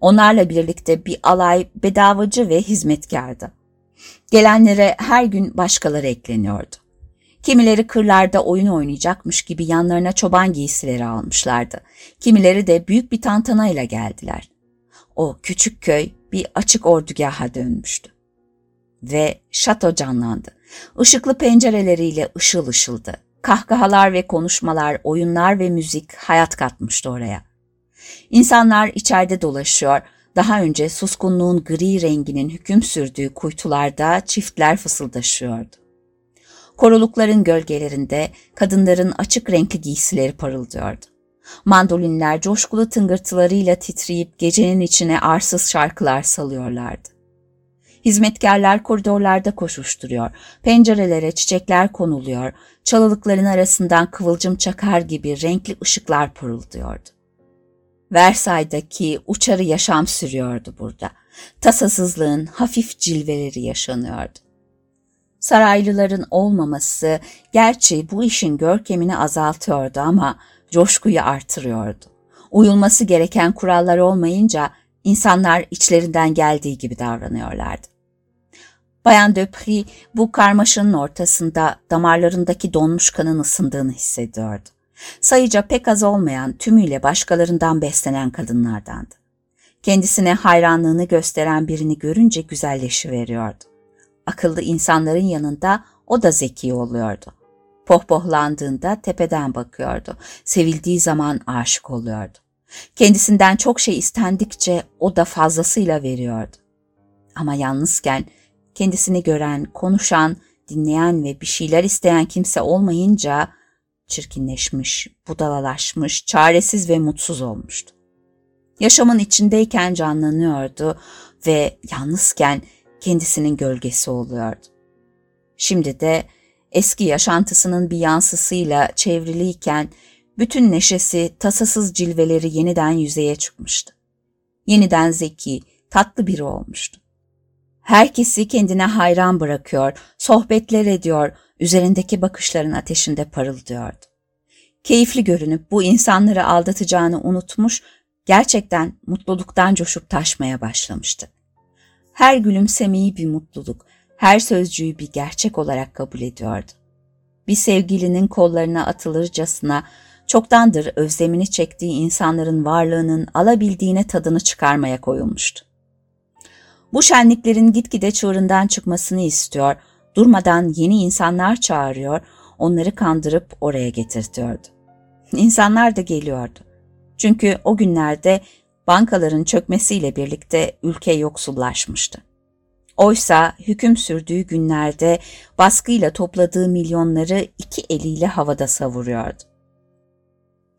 Onlarla birlikte bir alay bedavacı ve hizmetkardı. Gelenlere her gün başkaları ekleniyordu. Kimileri kırlarda oyun oynayacakmış gibi yanlarına çoban giysileri almışlardı. Kimileri de büyük bir tantanayla geldiler. O küçük köy bir açık ordugaha dönmüştü. Ve şato canlandı. Işıklı pencereleriyle ışıl ışıldı. Kahkahalar ve konuşmalar, oyunlar ve müzik hayat katmıştı oraya. İnsanlar içeride dolaşıyor, daha önce suskunluğun gri renginin hüküm sürdüğü kuytularda çiftler fısıldaşıyordu. Korulukların gölgelerinde kadınların açık renkli giysileri parıldıyordu. Mandolinler coşkulu tıngırtılarıyla titreyip gecenin içine arsız şarkılar salıyorlardı. Hizmetkarlar koridorlarda koşuşturuyor, pencerelere çiçekler konuluyor, çalılıkların arasından kıvılcım çakar gibi renkli ışıklar pırıldıyordu. Versay'daki uçarı yaşam sürüyordu burada. Tasasızlığın hafif cilveleri yaşanıyordu. Saraylıların olmaması gerçi bu işin görkemini azaltıyordu ama coşkuyu artırıyordu. Uyulması gereken kurallar olmayınca insanlar içlerinden geldiği gibi davranıyorlardı. Bayan Döpri bu karmaşanın ortasında damarlarındaki donmuş kanın ısındığını hissediyordu. Sayıca pek az olmayan tümüyle başkalarından beslenen kadınlardandı. Kendisine hayranlığını gösteren birini görünce güzelleşiveriyordu. Akıllı insanların yanında o da zeki oluyordu. Pohpohlandığında tepeden bakıyordu. Sevildiği zaman aşık oluyordu. Kendisinden çok şey istendikçe o da fazlasıyla veriyordu. Ama yalnızken kendisini gören, konuşan, dinleyen ve bir şeyler isteyen kimse olmayınca çirkinleşmiş, budalalaşmış, çaresiz ve mutsuz olmuştu. Yaşamın içindeyken canlanıyordu ve yalnızken kendisinin gölgesi oluyordu. Şimdi de eski yaşantısının bir yansısıyla çevriliyken bütün neşesi, tasasız cilveleri yeniden yüzeye çıkmıştı. Yeniden zeki, tatlı biri olmuştu. Herkesi kendine hayran bırakıyor, sohbetler ediyor, üzerindeki bakışların ateşinde parıldıyordu. Keyifli görünüp bu insanları aldatacağını unutmuş, gerçekten mutluluktan coşup taşmaya başlamıştı. Her gülümsemeyi bir mutluluk, her sözcüğü bir gerçek olarak kabul ediyordu. Bir sevgilinin kollarına atılırcasına çoktandır özlemini çektiği insanların varlığının alabildiğine tadını çıkarmaya koyulmuştu. Bu şenliklerin gitgide çığırından çıkmasını istiyor, durmadan yeni insanlar çağırıyor, onları kandırıp oraya getirtiyordu. İnsanlar da geliyordu. Çünkü o günlerde bankaların çökmesiyle birlikte ülke yoksullaşmıştı. Oysa hüküm sürdüğü günlerde baskıyla topladığı milyonları iki eliyle havada savuruyordu.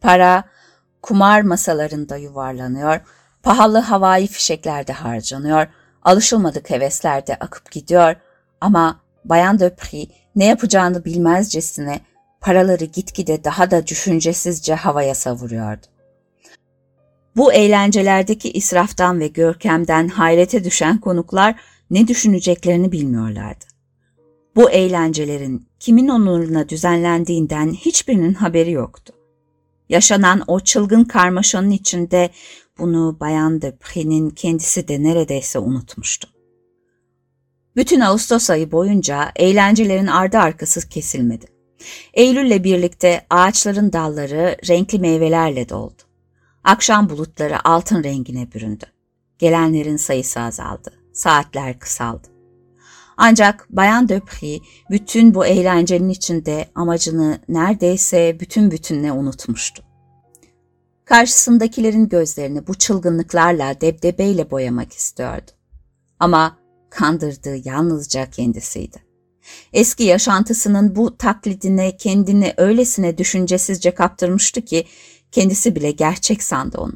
Para kumar masalarında yuvarlanıyor, pahalı havai fişeklerde harcanıyor, alışılmadık heveslerde akıp gidiyor ama Bayan Döpri ne yapacağını bilmezcesine paraları gitgide daha da düşüncesizce havaya savuruyordu. Bu eğlencelerdeki israftan ve görkemden hayrete düşen konuklar ne düşüneceklerini bilmiyorlardı. Bu eğlencelerin kimin onuruna düzenlendiğinden hiçbirinin haberi yoktu. Yaşanan o çılgın karmaşanın içinde bunu Bayan de kendisi de neredeyse unutmuştu. Bütün Ağustos ayı boyunca eğlencelerin ardı arkası kesilmedi. Eylül'le birlikte ağaçların dalları renkli meyvelerle doldu. Akşam bulutları altın rengine büründü. Gelenlerin sayısı azaldı. Saatler kısaldı. Ancak Bayan Döpri bütün bu eğlencenin içinde amacını neredeyse bütün bütünle unutmuştu. Karşısındakilerin gözlerini bu çılgınlıklarla debdebeyle boyamak istiyordu. Ama kandırdığı yalnızca kendisiydi. Eski yaşantısının bu taklidine kendini öylesine düşüncesizce kaptırmıştı ki kendisi bile gerçek sandı onu.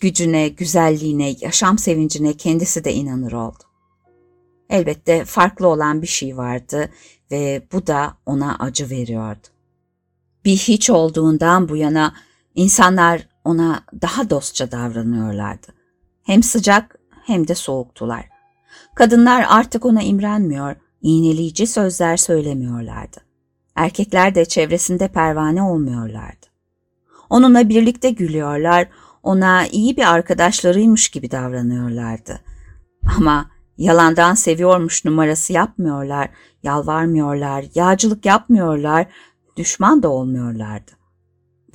Gücüne, güzelliğine, yaşam sevincine kendisi de inanır oldu. Elbette farklı olan bir şey vardı ve bu da ona acı veriyordu. Bir hiç olduğundan bu yana insanlar ona daha dostça davranıyorlardı. Hem sıcak hem de soğuktular. Kadınlar artık ona imrenmiyor, iğneleyici sözler söylemiyorlardı. Erkekler de çevresinde pervane olmuyorlardı. Onunla birlikte gülüyorlar, ona iyi bir arkadaşlarıymış gibi davranıyorlardı. Ama yalandan seviyormuş numarası yapmıyorlar, yalvarmıyorlar, yağcılık yapmıyorlar, düşman da olmuyorlardı.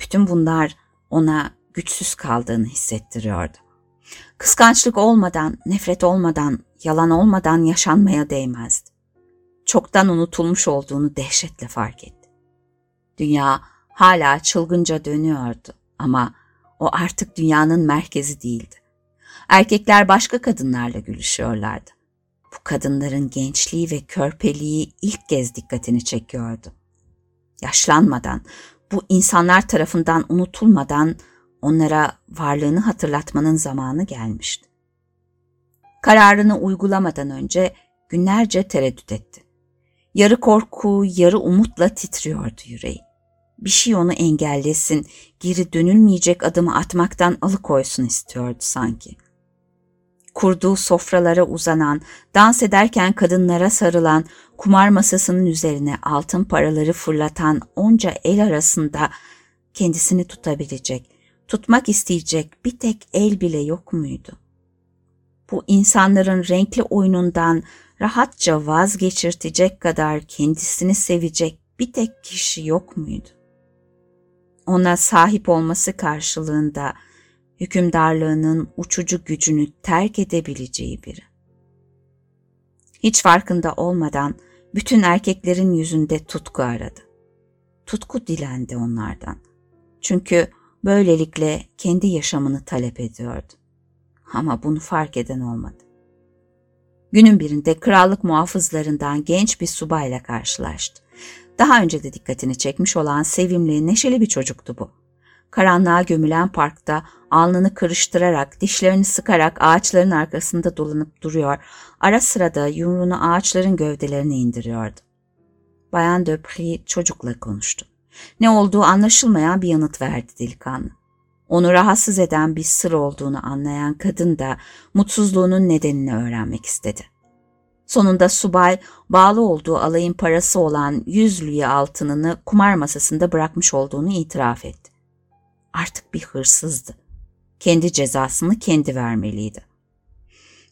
Bütün bunlar ona güçsüz kaldığını hissettiriyordu. Kıskançlık olmadan, nefret olmadan, yalan olmadan yaşanmaya değmezdi. Çoktan unutulmuş olduğunu dehşetle fark etti. Dünya hala çılgınca dönüyordu ama o artık dünyanın merkezi değildi. Erkekler başka kadınlarla gülüşüyorlardı. Bu kadınların gençliği ve körpeliği ilk kez dikkatini çekiyordu. Yaşlanmadan, bu insanlar tarafından unutulmadan onlara varlığını hatırlatmanın zamanı gelmişti. Kararını uygulamadan önce günlerce tereddüt etti. Yarı korku, yarı umutla titriyordu yüreği. Bir şey onu engellesin, geri dönülmeyecek adımı atmaktan alıkoysun istiyordu sanki. Kurduğu sofralara uzanan, dans ederken kadınlara sarılan, kumar masasının üzerine altın paraları fırlatan onca el arasında kendisini tutabilecek, tutmak isteyecek bir tek el bile yok muydu? Bu insanların renkli oyunundan rahatça vazgeçirtecek kadar kendisini sevecek bir tek kişi yok muydu? Ona sahip olması karşılığında hükümdarlığının uçucu gücünü terk edebileceği biri. Hiç farkında olmadan bütün erkeklerin yüzünde tutku aradı. Tutku dilendi onlardan. Çünkü böylelikle kendi yaşamını talep ediyordu. Ama bunu fark eden olmadı. Günün birinde krallık muhafızlarından genç bir subayla karşılaştı. Daha önce de dikkatini çekmiş olan sevimli, neşeli bir çocuktu bu. Karanlığa gömülen parkta alnını kırıştırarak, dişlerini sıkarak ağaçların arkasında dolanıp duruyor, ara sırada yumruğunu ağaçların gövdelerine indiriyordu. Bayan Döpri çocukla konuştu. Ne olduğu anlaşılmayan bir yanıt verdi delikanlı. Onu rahatsız eden bir sır olduğunu anlayan kadın da mutsuzluğunun nedenini öğrenmek istedi. Sonunda subay bağlı olduğu alayın parası olan yüz lüye altınını kumar masasında bırakmış olduğunu itiraf etti. Artık bir hırsızdı. Kendi cezasını kendi vermeliydi.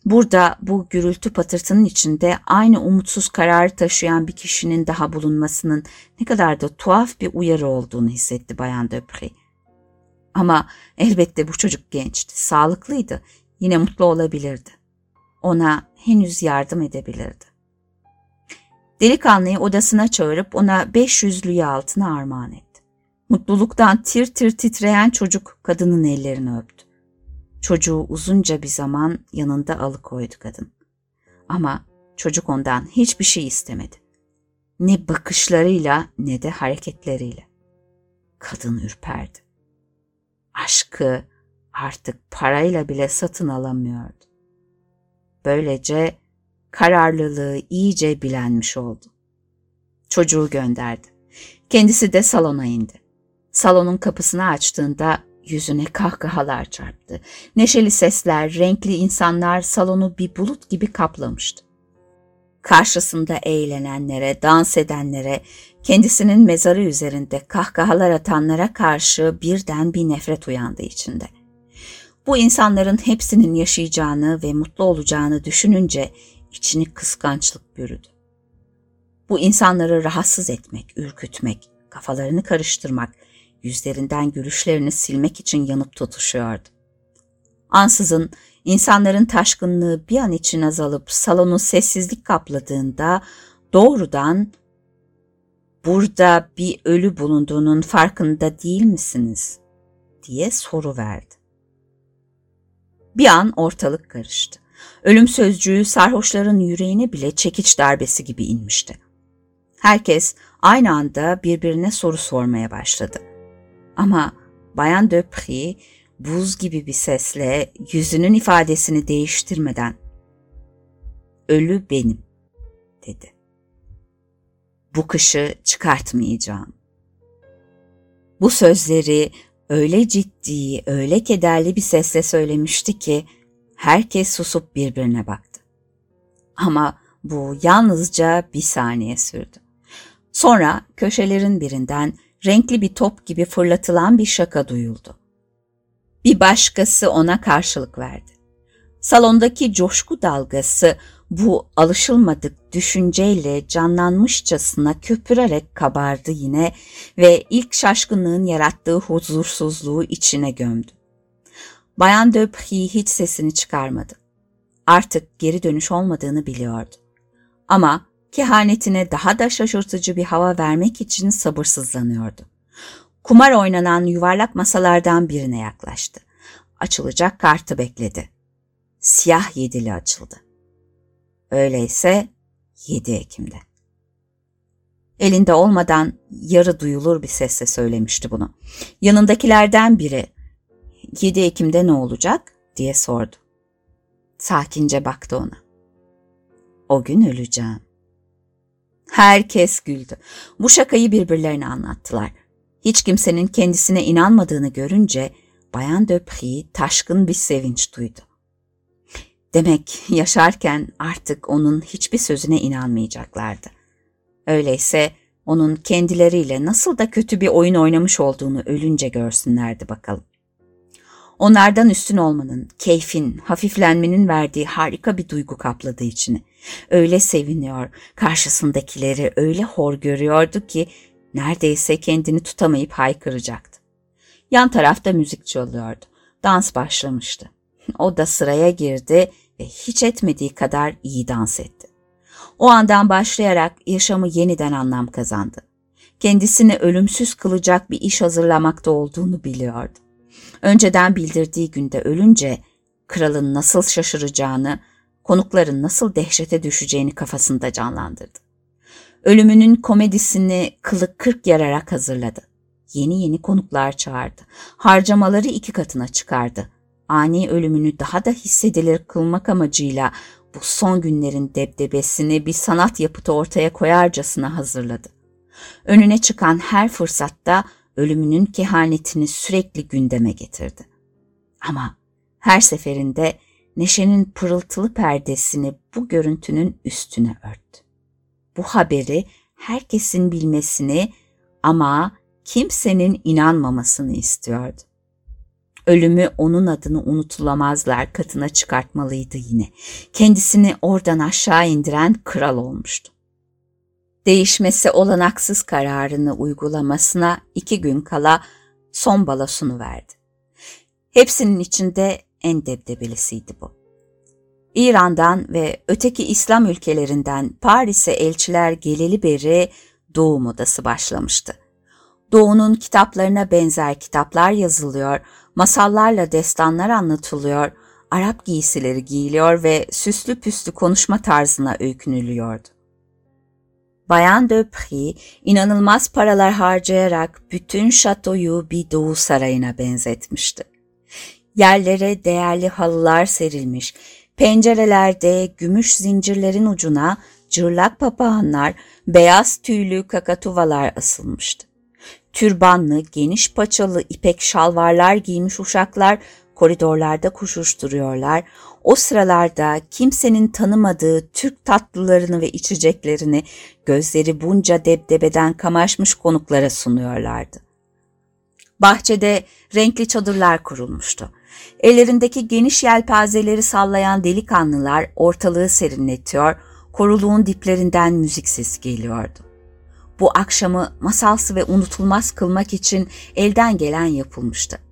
Burada bu gürültü patırtının içinde aynı umutsuz kararı taşıyan bir kişinin daha bulunmasının ne kadar da tuhaf bir uyarı olduğunu hissetti Bayan Döpri. Ama elbette bu çocuk gençti, sağlıklıydı, yine mutlu olabilirdi. Ona henüz yardım edebilirdi. Delikanlıyı odasına çağırıp ona 500 lüye altına armağan etti. Mutluluktan tir tir titreyen çocuk kadının ellerini öptü. Çocuğu uzunca bir zaman yanında alıkoydu kadın. Ama çocuk ondan hiçbir şey istemedi. Ne bakışlarıyla ne de hareketleriyle. Kadın ürperdi. Aşkı artık parayla bile satın alamıyordu. Böylece kararlılığı iyice bilenmiş oldu. Çocuğu gönderdi. Kendisi de salona indi. Salonun kapısını açtığında Yüzüne kahkahalar çarptı. Neşeli sesler, renkli insanlar salonu bir bulut gibi kaplamıştı. Karşısında eğlenenlere, dans edenlere, kendisinin mezarı üzerinde kahkahalar atanlara karşı birden bir nefret uyandı içinde. Bu insanların hepsinin yaşayacağını ve mutlu olacağını düşününce içini kıskançlık bürüdü. Bu insanları rahatsız etmek, ürkütmek, kafalarını karıştırmak, yüzlerinden gülüşlerini silmek için yanıp tutuşuyordu. Ansızın insanların taşkınlığı bir an için azalıp salonu sessizlik kapladığında doğrudan burada bir ölü bulunduğunun farkında değil misiniz? diye soru verdi. Bir an ortalık karıştı. Ölüm sözcüğü sarhoşların yüreğine bile çekiç darbesi gibi inmişti. Herkes aynı anda birbirine soru sormaya başladı. Ama Bayan Döpri buz gibi bir sesle yüzünün ifadesini değiştirmeden "Ölü benim." dedi. Bu kışı çıkartmayacağım. Bu sözleri öyle ciddi, öyle kederli bir sesle söylemişti ki herkes susup birbirine baktı. Ama bu yalnızca bir saniye sürdü. Sonra köşelerin birinden renkli bir top gibi fırlatılan bir şaka duyuldu. Bir başkası ona karşılık verdi. Salondaki coşku dalgası bu alışılmadık düşünceyle canlanmışçasına köpürerek kabardı yine ve ilk şaşkınlığın yarattığı huzursuzluğu içine gömdü. Bayan Döpri hiç sesini çıkarmadı. Artık geri dönüş olmadığını biliyordu. Ama kehanetine daha da şaşırtıcı bir hava vermek için sabırsızlanıyordu. Kumar oynanan yuvarlak masalardan birine yaklaştı. Açılacak kartı bekledi. Siyah yedili açıldı. Öyleyse 7 Ekim'de. Elinde olmadan yarı duyulur bir sesle söylemişti bunu. Yanındakilerden biri 7 Ekim'de ne olacak diye sordu. Sakince baktı ona. O gün öleceğim. Herkes güldü. Bu şakayı birbirlerine anlattılar. Hiç kimsenin kendisine inanmadığını görünce Bayan Döpri taşkın bir sevinç duydu. Demek yaşarken artık onun hiçbir sözüne inanmayacaklardı. Öyleyse onun kendileriyle nasıl da kötü bir oyun oynamış olduğunu ölünce görsünlerdi bakalım. Onlardan üstün olmanın, keyfin, hafiflenmenin verdiği harika bir duygu kapladı içini. Öyle seviniyor, karşısındakileri öyle hor görüyordu ki neredeyse kendini tutamayıp haykıracaktı. Yan tarafta müzik çalıyordu. Dans başlamıştı. O da sıraya girdi ve hiç etmediği kadar iyi dans etti. O andan başlayarak yaşamı yeniden anlam kazandı. Kendisini ölümsüz kılacak bir iş hazırlamakta olduğunu biliyordu. Önceden bildirdiği günde ölünce kralın nasıl şaşıracağını, konukların nasıl dehşete düşeceğini kafasında canlandırdı. Ölümünün komedisini kılık kırk yararak hazırladı. Yeni yeni konuklar çağırdı. Harcamaları iki katına çıkardı. Ani ölümünü daha da hissedilir kılmak amacıyla bu son günlerin debdebesini bir sanat yapıtı ortaya koyarcasına hazırladı. Önüne çıkan her fırsatta ölümünün kehanetini sürekli gündeme getirdi. Ama her seferinde Neşe'nin pırıltılı perdesini bu görüntünün üstüne örttü. Bu haberi herkesin bilmesini ama kimsenin inanmamasını istiyordu. Ölümü onun adını unutulamazlar katına çıkartmalıydı yine. Kendisini oradan aşağı indiren kral olmuştu değişmesi olanaksız kararını uygulamasına iki gün kala son balosunu verdi. Hepsinin içinde en debdebelisiydi bu. İran'dan ve öteki İslam ülkelerinden Paris'e elçiler geleli beri Doğu modası başlamıştı. Doğu'nun kitaplarına benzer kitaplar yazılıyor, masallarla destanlar anlatılıyor, Arap giysileri giyiliyor ve süslü püslü konuşma tarzına öykünülüyordu. Bayan Döpri inanılmaz paralar harcayarak bütün şatoyu bir doğu sarayına benzetmişti. Yerlere değerli halılar serilmiş, pencerelerde gümüş zincirlerin ucuna cırlak papağanlar, beyaz tüylü kakatuvalar asılmıştı. Türbanlı, geniş paçalı ipek şalvarlar giymiş uşaklar koridorlarda koşuşturuyorlar. O sıralarda kimsenin tanımadığı Türk tatlılarını ve içeceklerini gözleri bunca debdebeden kamaşmış konuklara sunuyorlardı. Bahçede renkli çadırlar kurulmuştu. Ellerindeki geniş yelpazeleri sallayan delikanlılar ortalığı serinletiyor, koruluğun diplerinden müzik sesi geliyordu. Bu akşamı masalsı ve unutulmaz kılmak için elden gelen yapılmıştı.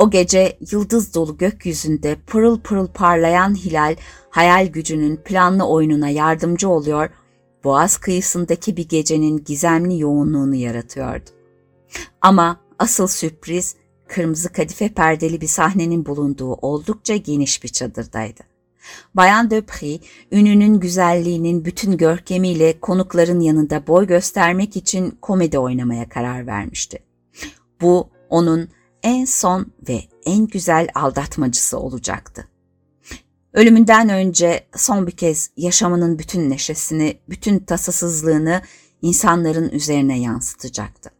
O gece yıldız dolu gökyüzünde pırıl pırıl parlayan hilal hayal gücünün planlı oyununa yardımcı oluyor, boğaz kıyısındaki bir gecenin gizemli yoğunluğunu yaratıyordu. Ama asıl sürpriz kırmızı kadife perdeli bir sahnenin bulunduğu oldukça geniş bir çadırdaydı. Bayan Döpri, ününün güzelliğinin bütün görkemiyle konukların yanında boy göstermek için komedi oynamaya karar vermişti. Bu onun en son ve en güzel aldatmacısı olacaktı. Ölümünden önce son bir kez yaşamının bütün neşesini, bütün tasasızlığını insanların üzerine yansıtacaktı.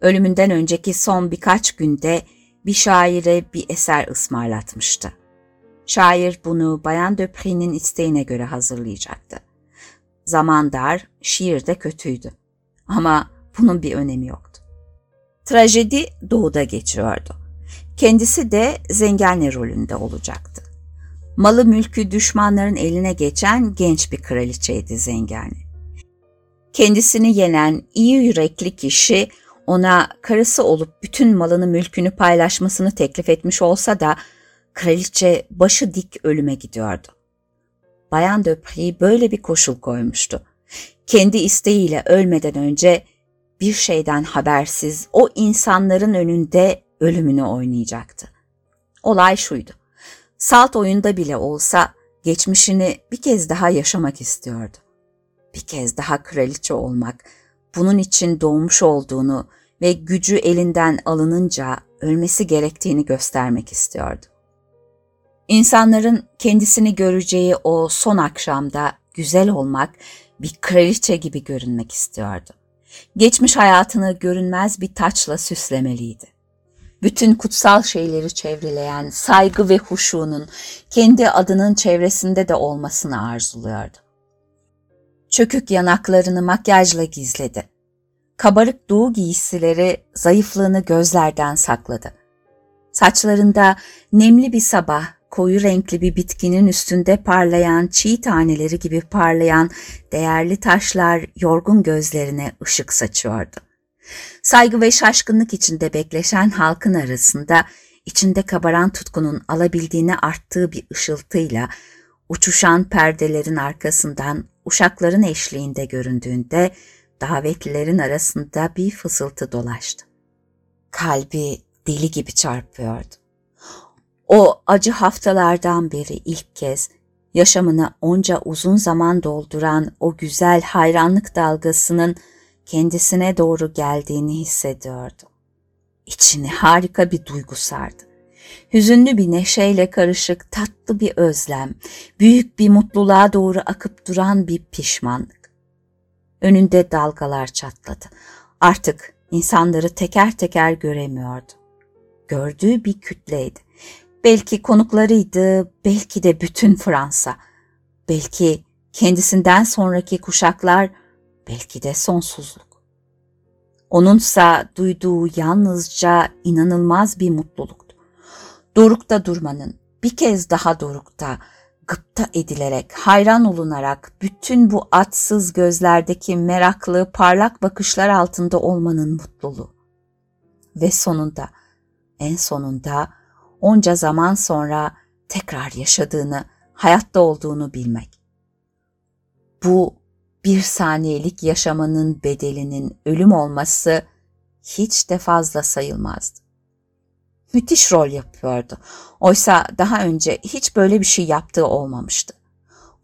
Ölümünden önceki son birkaç günde bir şaire bir eser ısmarlatmıştı. Şair bunu Bayan Döpri'nin isteğine göre hazırlayacaktı. Zaman dar, şiir de kötüydü. Ama bunun bir önemi yoktu. Trajedi doğuda geçiyordu. Kendisi de zengane rolünde olacaktı. Malı mülkü düşmanların eline geçen genç bir kraliçeydi zengane. Kendisini yenen iyi yürekli kişi ona karısı olup bütün malını mülkünü paylaşmasını teklif etmiş olsa da kraliçe başı dik ölüme gidiyordu. Bayan Döpri böyle bir koşul koymuştu. Kendi isteğiyle ölmeden önce bir şeyden habersiz o insanların önünde ölümünü oynayacaktı. Olay şuydu. Salt oyunda bile olsa geçmişini bir kez daha yaşamak istiyordu. Bir kez daha kraliçe olmak, bunun için doğmuş olduğunu ve gücü elinden alınınca ölmesi gerektiğini göstermek istiyordu. İnsanların kendisini göreceği o son akşamda güzel olmak, bir kraliçe gibi görünmek istiyordu. Geçmiş hayatını görünmez bir taçla süslemeliydi. Bütün kutsal şeyleri çevreleyen saygı ve huşunun kendi adının çevresinde de olmasını arzuluyordu. Çökük yanaklarını makyajla gizledi. Kabarık doğu giysileri zayıflığını gözlerden sakladı. Saçlarında nemli bir sabah koyu renkli bir bitkinin üstünde parlayan çiğ taneleri gibi parlayan değerli taşlar yorgun gözlerine ışık saçıyordu. Saygı ve şaşkınlık içinde bekleşen halkın arasında içinde kabaran tutkunun alabildiğine arttığı bir ışıltıyla uçuşan perdelerin arkasından uşakların eşliğinde göründüğünde davetlilerin arasında bir fısıltı dolaştı. Kalbi deli gibi çarpıyordu. O acı haftalardan beri ilk kez yaşamına onca uzun zaman dolduran o güzel hayranlık dalgasının kendisine doğru geldiğini hissediyordu. İçini harika bir duygu sardı. Hüzünlü bir neşeyle karışık tatlı bir özlem, büyük bir mutluluğa doğru akıp duran bir pişmanlık. Önünde dalgalar çatladı. Artık insanları teker teker göremiyordu. Gördüğü bir kütleydi Belki konuklarıydı, belki de bütün Fransa. Belki kendisinden sonraki kuşaklar, belki de sonsuzluk. Onunsa duyduğu yalnızca inanılmaz bir mutluluktu. Dorukta durmanın, bir kez daha dorukta, gıpta edilerek, hayran olunarak bütün bu atsız gözlerdeki meraklı, parlak bakışlar altında olmanın mutluluğu. Ve sonunda, en sonunda onca zaman sonra tekrar yaşadığını, hayatta olduğunu bilmek. Bu bir saniyelik yaşamanın bedelinin ölüm olması hiç de fazla sayılmazdı. Müthiş rol yapıyordu. Oysa daha önce hiç böyle bir şey yaptığı olmamıştı.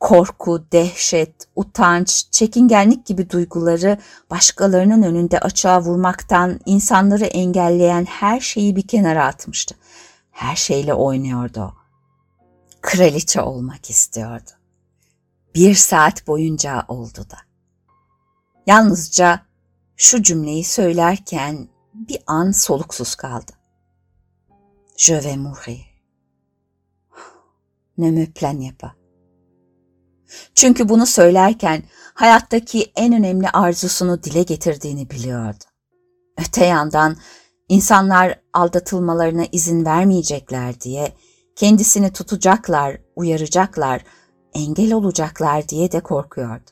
Korku, dehşet, utanç, çekingenlik gibi duyguları başkalarının önünde açığa vurmaktan insanları engelleyen her şeyi bir kenara atmıştı her şeyle oynuyordu. Kraliçe olmak istiyordu. Bir saat boyunca oldu da. Yalnızca şu cümleyi söylerken bir an soluksuz kaldı. Je vais mourir. Ne me plaignez pas. Çünkü bunu söylerken hayattaki en önemli arzusunu dile getirdiğini biliyordu. Öte yandan insanlar aldatılmalarına izin vermeyecekler diye, kendisini tutacaklar, uyaracaklar, engel olacaklar diye de korkuyordu.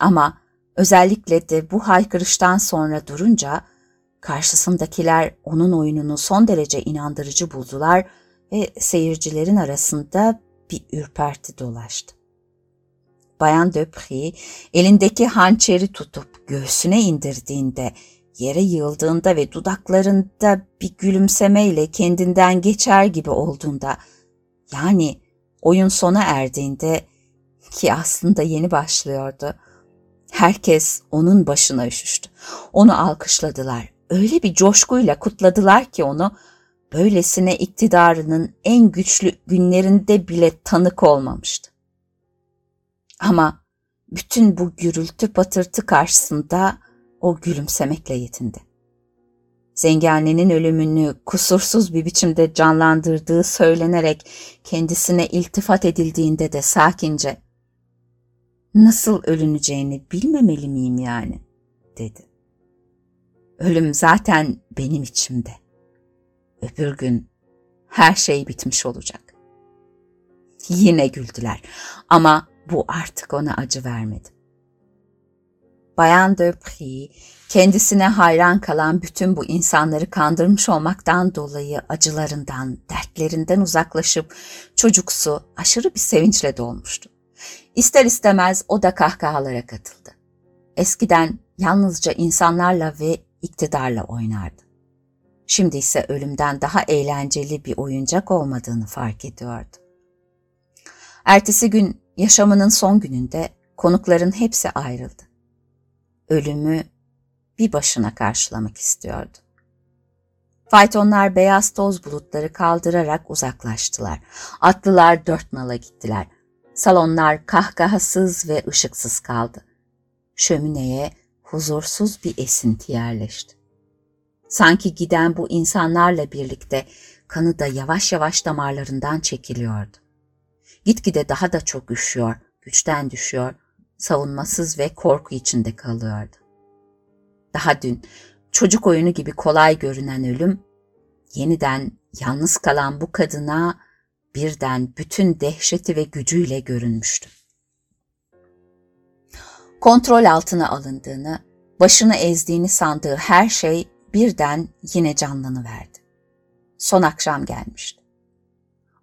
Ama özellikle de bu haykırıştan sonra durunca karşısındakiler onun oyununu son derece inandırıcı buldular ve seyircilerin arasında bir ürperti dolaştı. Bayan Döpri elindeki hançeri tutup göğsüne indirdiğinde, yere yığıldığında ve dudaklarında bir gülümsemeyle kendinden geçer gibi olduğunda, yani oyun sona erdiğinde ki aslında yeni başlıyordu, herkes onun başına üşüştü. Onu alkışladılar. Öyle bir coşkuyla kutladılar ki onu, böylesine iktidarının en güçlü günlerinde bile tanık olmamıştı. Ama bütün bu gürültü patırtı karşısında o gülümsemekle yetindi. Zenganenin ölümünü kusursuz bir biçimde canlandırdığı söylenerek kendisine iltifat edildiğinde de sakince ''Nasıl ölüneceğini bilmemeli miyim yani?'' dedi. ''Ölüm zaten benim içimde. Öbür gün her şey bitmiş olacak.'' Yine güldüler ama bu artık ona acı vermedi. Bayan Döpri, kendisine hayran kalan bütün bu insanları kandırmış olmaktan dolayı acılarından, dertlerinden uzaklaşıp çocuksu, aşırı bir sevinçle dolmuştu. İster istemez o da kahkahalara katıldı. Eskiden yalnızca insanlarla ve iktidarla oynardı. Şimdi ise ölümden daha eğlenceli bir oyuncak olmadığını fark ediyordu. Ertesi gün yaşamının son gününde konukların hepsi ayrıldı. Ölümü bir başına karşılamak istiyordu. Faytonlar beyaz toz bulutları kaldırarak uzaklaştılar. Atlılar dört nala gittiler. Salonlar kahkahasız ve ışıksız kaldı. Şömineye huzursuz bir esinti yerleşti. Sanki giden bu insanlarla birlikte kanı da yavaş yavaş damarlarından çekiliyordu. Gitgide daha da çok üşüyor, güçten düşüyor, savunmasız ve korku içinde kalıyordu. Daha dün çocuk oyunu gibi kolay görünen ölüm, yeniden yalnız kalan bu kadına birden bütün dehşeti ve gücüyle görünmüştü. Kontrol altına alındığını, başını ezdiğini sandığı her şey birden yine canlanıverdi. Son akşam gelmişti.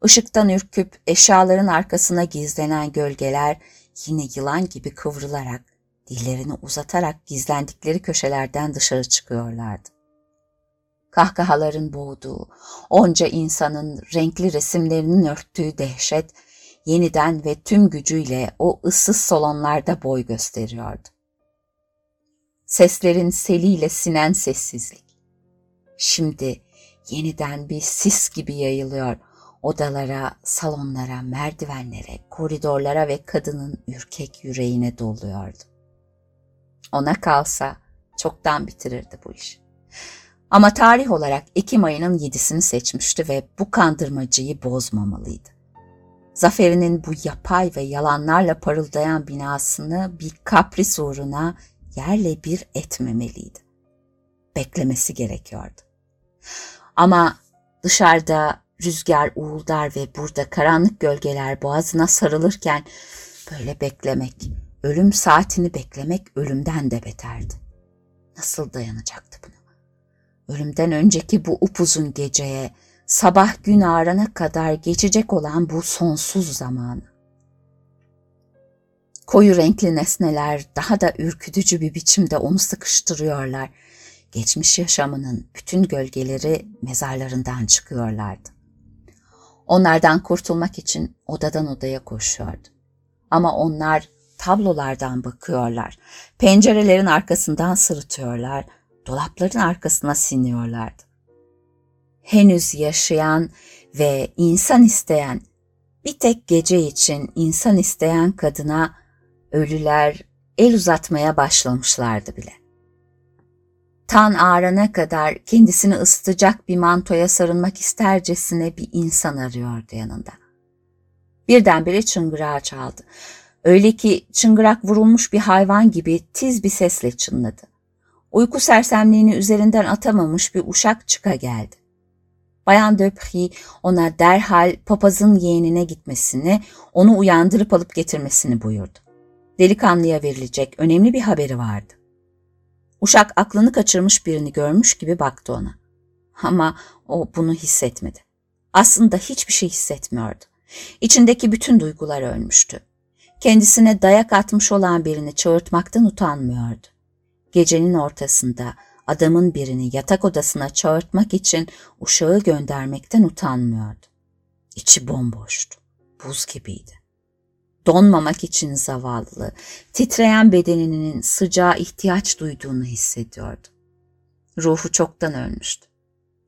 Işıktan ürküp eşyaların arkasına gizlenen gölgeler yine yılan gibi kıvrılarak, dillerini uzatarak gizlendikleri köşelerden dışarı çıkıyorlardı. Kahkahaların boğduğu, onca insanın renkli resimlerinin örttüğü dehşet, yeniden ve tüm gücüyle o ıssız salonlarda boy gösteriyordu. Seslerin seliyle sinen sessizlik. Şimdi yeniden bir sis gibi yayılıyor, odalara, salonlara, merdivenlere, koridorlara ve kadının ürkek yüreğine doluyordu. Ona kalsa çoktan bitirirdi bu iş. Ama tarih olarak Ekim ayının yedisini seçmişti ve bu kandırmacıyı bozmamalıydı. Zaferinin bu yapay ve yalanlarla parıldayan binasını bir kapris uğruna yerle bir etmemeliydi. Beklemesi gerekiyordu. Ama dışarıda rüzgar uğuldar ve burada karanlık gölgeler boğazına sarılırken böyle beklemek, ölüm saatini beklemek ölümden de beterdi. Nasıl dayanacaktı buna? Ölümden önceki bu upuzun geceye, sabah gün ağarana kadar geçecek olan bu sonsuz zamanı. Koyu renkli nesneler daha da ürkütücü bir biçimde onu sıkıştırıyorlar. Geçmiş yaşamının bütün gölgeleri mezarlarından çıkıyorlardı. Onlardan kurtulmak için odadan odaya koşuyordu. Ama onlar tablolardan bakıyorlar. Pencerelerin arkasından sırıtıyorlar. Dolapların arkasına siniyorlardı. Henüz yaşayan ve insan isteyen, bir tek gece için insan isteyen kadına ölüler el uzatmaya başlamışlardı bile. Tan ağrana kadar kendisini ısıtacak bir mantoya sarılmak istercesine bir insan arıyordu yanında. Birdenbire çıngırağı çaldı. Öyle ki çıngırak vurulmuş bir hayvan gibi tiz bir sesle çınladı. Uyku sersemliğini üzerinden atamamış bir uşak çıka geldi. Bayan Döpri ona derhal papazın yeğenine gitmesini, onu uyandırıp alıp getirmesini buyurdu. Delikanlıya verilecek önemli bir haberi vardı. Uşak aklını kaçırmış birini görmüş gibi baktı ona. Ama o bunu hissetmedi. Aslında hiçbir şey hissetmiyordu. İçindeki bütün duygular ölmüştü. Kendisine dayak atmış olan birini çağırtmaktan utanmıyordu. Gecenin ortasında adamın birini yatak odasına çağırtmak için uşağı göndermekten utanmıyordu. İçi bomboştu, buz gibiydi. Donmamak için zavallı, titreyen bedeninin sıcağa ihtiyaç duyduğunu hissediyordu. Ruhu çoktan ölmüştü.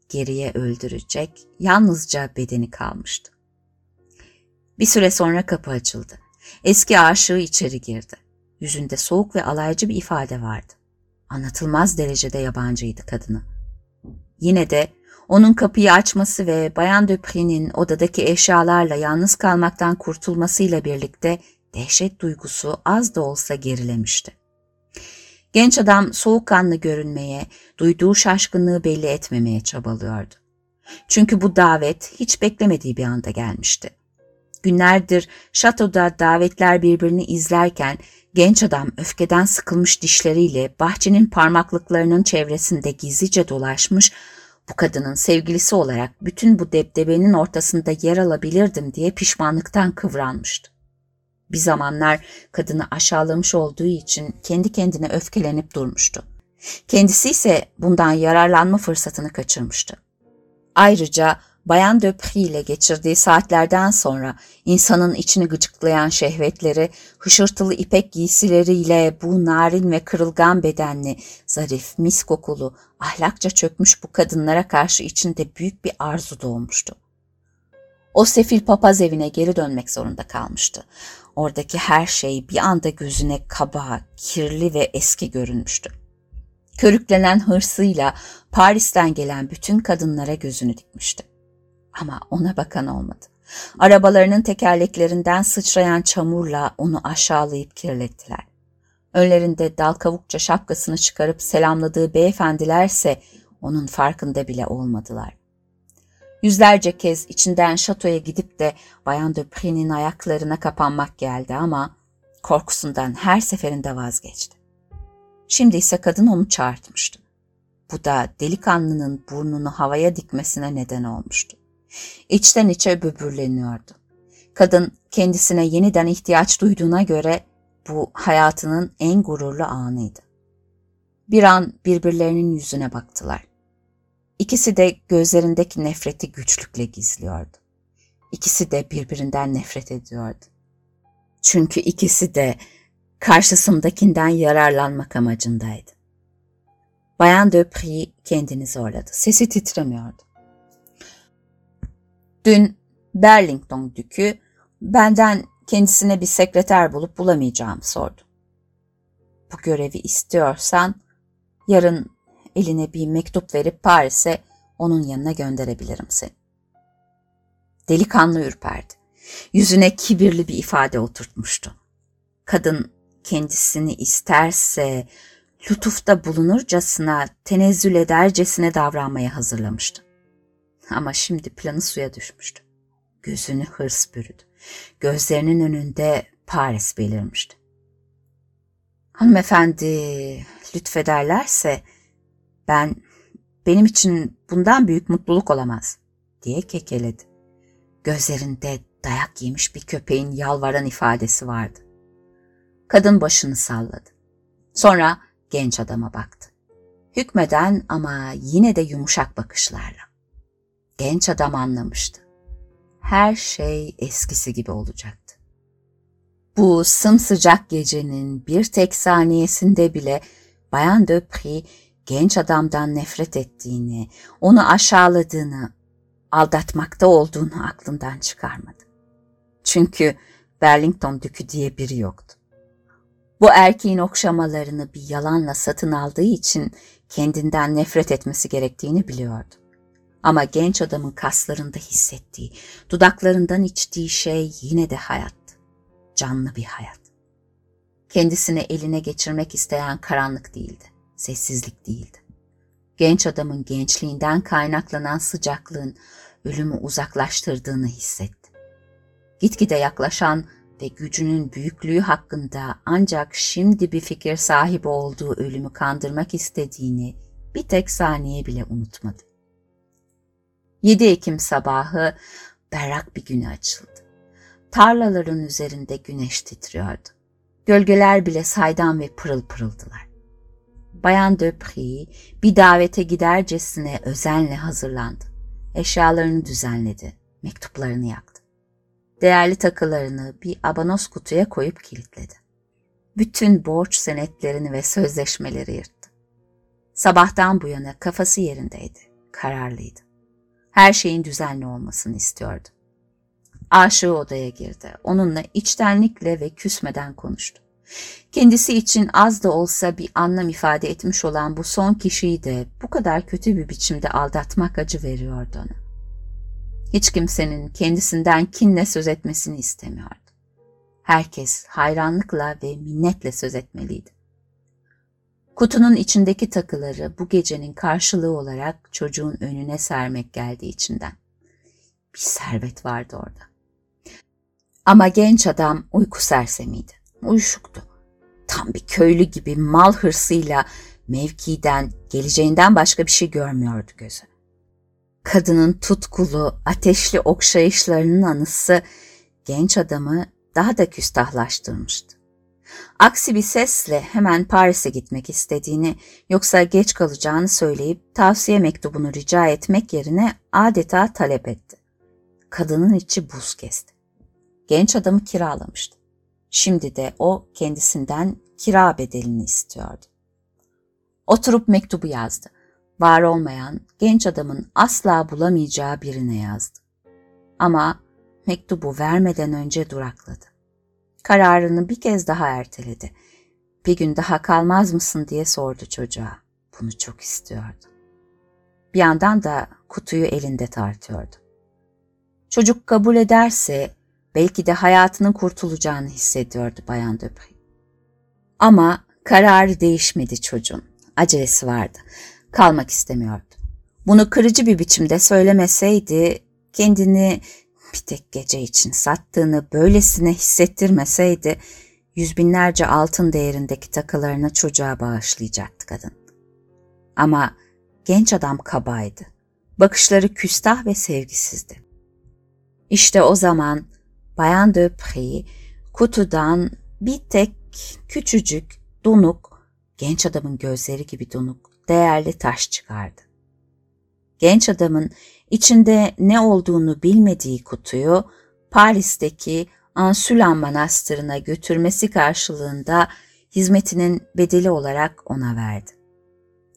Geriye öldürecek yalnızca bedeni kalmıştı. Bir süre sonra kapı açıldı. Eski aşığı içeri girdi. Yüzünde soğuk ve alaycı bir ifade vardı. Anlatılmaz derecede yabancıydı kadını. Yine de onun kapıyı açması ve Bayan Dupre'nin odadaki eşyalarla yalnız kalmaktan kurtulmasıyla birlikte dehşet duygusu az da olsa gerilemişti. Genç adam soğukkanlı görünmeye, duyduğu şaşkınlığı belli etmemeye çabalıyordu. Çünkü bu davet hiç beklemediği bir anda gelmişti. Günlerdir şatoda davetler birbirini izlerken genç adam öfkeden sıkılmış dişleriyle bahçenin parmaklıklarının çevresinde gizlice dolaşmış, bu kadının sevgilisi olarak bütün bu debdebenin ortasında yer alabilirdim diye pişmanlıktan kıvranmıştı. Bir zamanlar kadını aşağılamış olduğu için kendi kendine öfkelenip durmuştu. Kendisi ise bundan yararlanma fırsatını kaçırmıştı. Ayrıca Bayan Döpri ile geçirdiği saatlerden sonra insanın içini gıcıklayan şehvetleri, hışırtılı ipek giysileriyle bu narin ve kırılgan bedenli, zarif, mis kokulu, ahlakça çökmüş bu kadınlara karşı içinde büyük bir arzu doğmuştu. O sefil papaz evine geri dönmek zorunda kalmıştı. Oradaki her şey bir anda gözüne kaba, kirli ve eski görünmüştü. Körüklenen hırsıyla Paris'ten gelen bütün kadınlara gözünü dikmişti. Ama ona bakan olmadı. Arabalarının tekerleklerinden sıçrayan çamurla onu aşağılayıp kirlettiler. Önlerinde dal kavukça şapkasını çıkarıp selamladığı beyefendilerse onun farkında bile olmadılar. Yüzlerce kez içinden şatoya gidip de Bayan Dupre'nin ayaklarına kapanmak geldi ama korkusundan her seferinde vazgeçti. Şimdi ise kadın onu çağırtmıştı. Bu da delikanlının burnunu havaya dikmesine neden olmuştu. İçten içe böbürleniyordu. Kadın kendisine yeniden ihtiyaç duyduğuna göre bu hayatının en gururlu anıydı. Bir an birbirlerinin yüzüne baktılar. İkisi de gözlerindeki nefreti güçlükle gizliyordu. İkisi de birbirinden nefret ediyordu. Çünkü ikisi de karşısındakinden yararlanmak amacındaydı. Bayan Döpri kendini zorladı. Sesi titremiyordu. Dün Burlington Dükü benden kendisine bir sekreter bulup bulamayacağımı sordu. Bu görevi istiyorsan yarın eline bir mektup verip Paris'e onun yanına gönderebilirim seni. Delikanlı ürperdi. Yüzüne kibirli bir ifade oturtmuştu. Kadın kendisini isterse lütufta bulunurcasına, tenezzül edercesine davranmaya hazırlamıştı. Ama şimdi planı suya düşmüştü. Gözünü hırs bürüdü. Gözlerinin önünde Paris belirmişti. Hanımefendi lütfederlerse ben benim için bundan büyük mutluluk olamaz diye kekeledi. Gözlerinde dayak yemiş bir köpeğin yalvaran ifadesi vardı. Kadın başını salladı. Sonra genç adama baktı. Hükmeden ama yine de yumuşak bakışlarla. Genç adam anlamıştı. Her şey eskisi gibi olacaktı. Bu sımsıcak gecenin bir tek saniyesinde bile Bayan Döpri genç adamdan nefret ettiğini, onu aşağıladığını, aldatmakta olduğunu aklından çıkarmadı. Çünkü Burlington Dükü diye biri yoktu. Bu erkeğin okşamalarını bir yalanla satın aldığı için kendinden nefret etmesi gerektiğini biliyordu. Ama genç adamın kaslarında hissettiği, dudaklarından içtiği şey yine de hayat. Canlı bir hayat. Kendisini eline geçirmek isteyen karanlık değildi, sessizlik değildi. Genç adamın gençliğinden kaynaklanan sıcaklığın ölümü uzaklaştırdığını hissetti. Gitgide yaklaşan ve gücünün büyüklüğü hakkında ancak şimdi bir fikir sahibi olduğu ölümü kandırmak istediğini bir tek saniye bile unutmadı. 7 Ekim sabahı berrak bir güne açıldı. Tarlaların üzerinde güneş titriyordu. Gölgeler bile saydam ve pırıl pırıldılar. Bayan Döpri bir davete gidercesine özenle hazırlandı. Eşyalarını düzenledi, mektuplarını yaktı. Değerli takılarını bir abanos kutuya koyup kilitledi. Bütün borç senetlerini ve sözleşmeleri yırttı. Sabahtan bu yana kafası yerindeydi, kararlıydı. Her şeyin düzenli olmasını istiyordu. Aşığı odaya girdi. Onunla içtenlikle ve küsmeden konuştu. Kendisi için az da olsa bir anlam ifade etmiş olan bu son kişiyi de bu kadar kötü bir biçimde aldatmak acı veriyordu ona. Hiç kimsenin kendisinden kinle söz etmesini istemiyordu. Herkes hayranlıkla ve minnetle söz etmeliydi. Kutunun içindeki takıları bu gecenin karşılığı olarak çocuğun önüne sermek geldi içinden. Bir servet vardı orada. Ama genç adam uyku sersemiydi, uyuşuktu. Tam bir köylü gibi mal hırsıyla mevkiden, geleceğinden başka bir şey görmüyordu gözü. Kadının tutkulu, ateşli okşayışlarının anısı genç adamı daha da küstahlaştırmıştı. Aksi bir sesle hemen Paris'e gitmek istediğini yoksa geç kalacağını söyleyip tavsiye mektubunu rica etmek yerine adeta talep etti. Kadının içi buz kesti. Genç adamı kiralamıştı. Şimdi de o kendisinden kira bedelini istiyordu. Oturup mektubu yazdı. Var olmayan, genç adamın asla bulamayacağı birine yazdı. Ama mektubu vermeden önce durakladı. Kararını bir kez daha erteledi. Bir gün daha kalmaz mısın diye sordu çocuğa. Bunu çok istiyordu. Bir yandan da kutuyu elinde tartıyordu. Çocuk kabul ederse belki de hayatının kurtulacağını hissediyordu Bayan Döprey. Ama kararı değişmedi çocuğun. Acelesi vardı. Kalmak istemiyordu. Bunu kırıcı bir biçimde söylemeseydi kendini bir tek gece için sattığını böylesine hissettirmeseydi yüz binlerce altın değerindeki takılarını çocuğa bağışlayacaktı kadın. Ama genç adam kabaydı. Bakışları küstah ve sevgisizdi. İşte o zaman Bayan Döprey kutudan bir tek küçücük, donuk, genç adamın gözleri gibi donuk, değerli taş çıkardı. Genç adamın içinde ne olduğunu bilmediği kutuyu Paris'teki Ansülan Manastırı'na götürmesi karşılığında hizmetinin bedeli olarak ona verdi.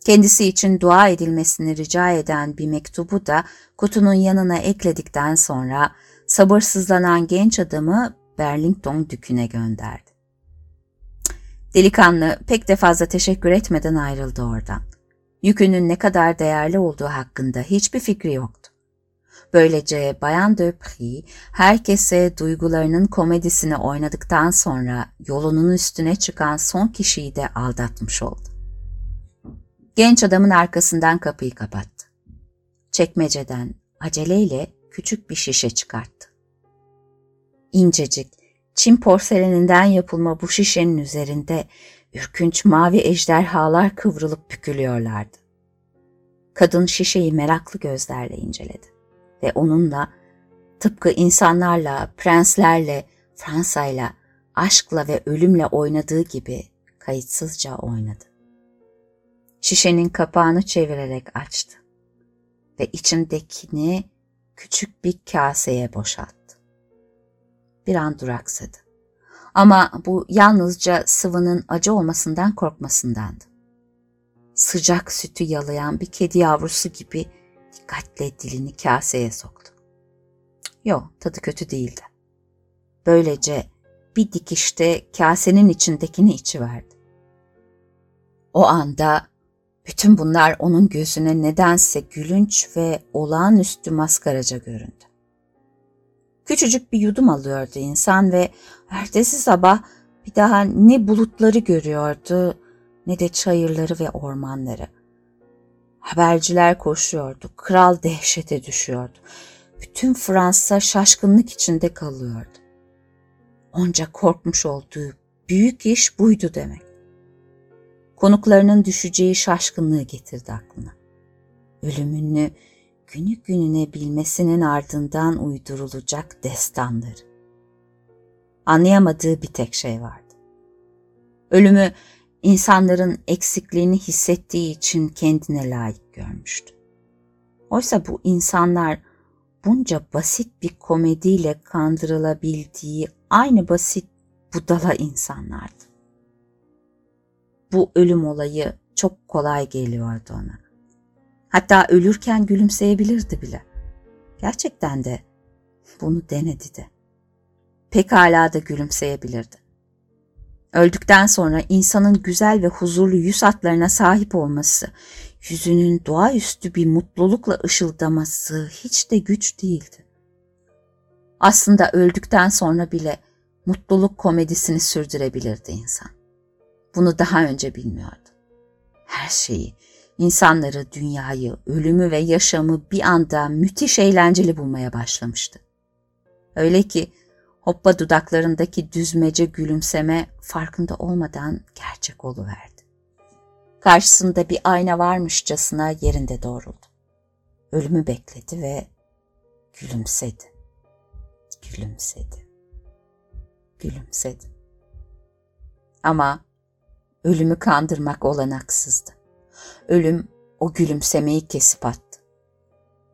Kendisi için dua edilmesini rica eden bir mektubu da kutunun yanına ekledikten sonra sabırsızlanan genç adamı Burlington Dükü'ne gönderdi. Delikanlı pek de fazla teşekkür etmeden ayrıldı oradan. Yükünün ne kadar değerli olduğu hakkında hiçbir fikri yoktu. Böylece Bayan Döpri herkese duygularının komedisini oynadıktan sonra yolunun üstüne çıkan son kişiyi de aldatmış oldu. Genç adamın arkasından kapıyı kapattı. Çekmeceden aceleyle küçük bir şişe çıkarttı. İncecik, Çin porseleninden yapılma bu şişenin üzerinde ürkünç mavi ejderhalar kıvrılıp bükülüyorlardı. Kadın şişeyi meraklı gözlerle inceledi ve onunla tıpkı insanlarla, prenslerle, Fransa'yla, aşkla ve ölümle oynadığı gibi kayıtsızca oynadı. Şişenin kapağını çevirerek açtı ve içindekini küçük bir kaseye boşalttı. Bir an duraksadı. Ama bu yalnızca sıvının acı olmasından korkmasındandı. Sıcak sütü yalayan bir kedi yavrusu gibi dikkatle dilini kaseye soktu. Yok, tadı kötü değildi. Böylece bir dikişte kasenin içindekini içiverdi. O anda Bütün bunlar onun gözüne nedense gülünç ve olağanüstü maskaraca göründü. Küçücük bir yudum alıyordu insan ve ertesi sabah bir daha ne bulutları görüyordu ne de çayırları ve ormanları. Haberciler koşuyordu, kral dehşete düşüyordu. Bütün Fransa şaşkınlık içinde kalıyordu. Onca korkmuş olduğu büyük iş buydu demek. Konuklarının düşeceği şaşkınlığı getirdi aklına. Ölümünü günü gününe bilmesinin ardından uydurulacak destanları. Anlayamadığı bir tek şey vardı. Ölümü insanların eksikliğini hissettiği için kendine layık görmüştü. Oysa bu insanlar bunca basit bir komediyle kandırılabildiği aynı basit budala insanlardı. Bu ölüm olayı çok kolay geliyordu ona. Hatta ölürken gülümseyebilirdi bile. Gerçekten de bunu denedi de. Pekala da gülümseyebilirdi. Öldükten sonra insanın güzel ve huzurlu yüz hatlarına sahip olması, yüzünün doğaüstü bir mutlulukla ışıldaması hiç de güç değildi. Aslında öldükten sonra bile mutluluk komedisini sürdürebilirdi insan. Bunu daha önce bilmiyordu. Her şeyi, insanları, dünyayı, ölümü ve yaşamı bir anda müthiş eğlenceli bulmaya başlamıştı. Öyle ki hoppa dudaklarındaki düzmece gülümseme farkında olmadan gerçek oluverdi. Karşısında bir ayna varmışçasına yerinde doğruldu. Ölümü bekledi ve gülümsedi. Gülümsedi. Gülümsedi. Ama ölümü kandırmak olanaksızdı. Ölüm o gülümsemeyi kesip attı.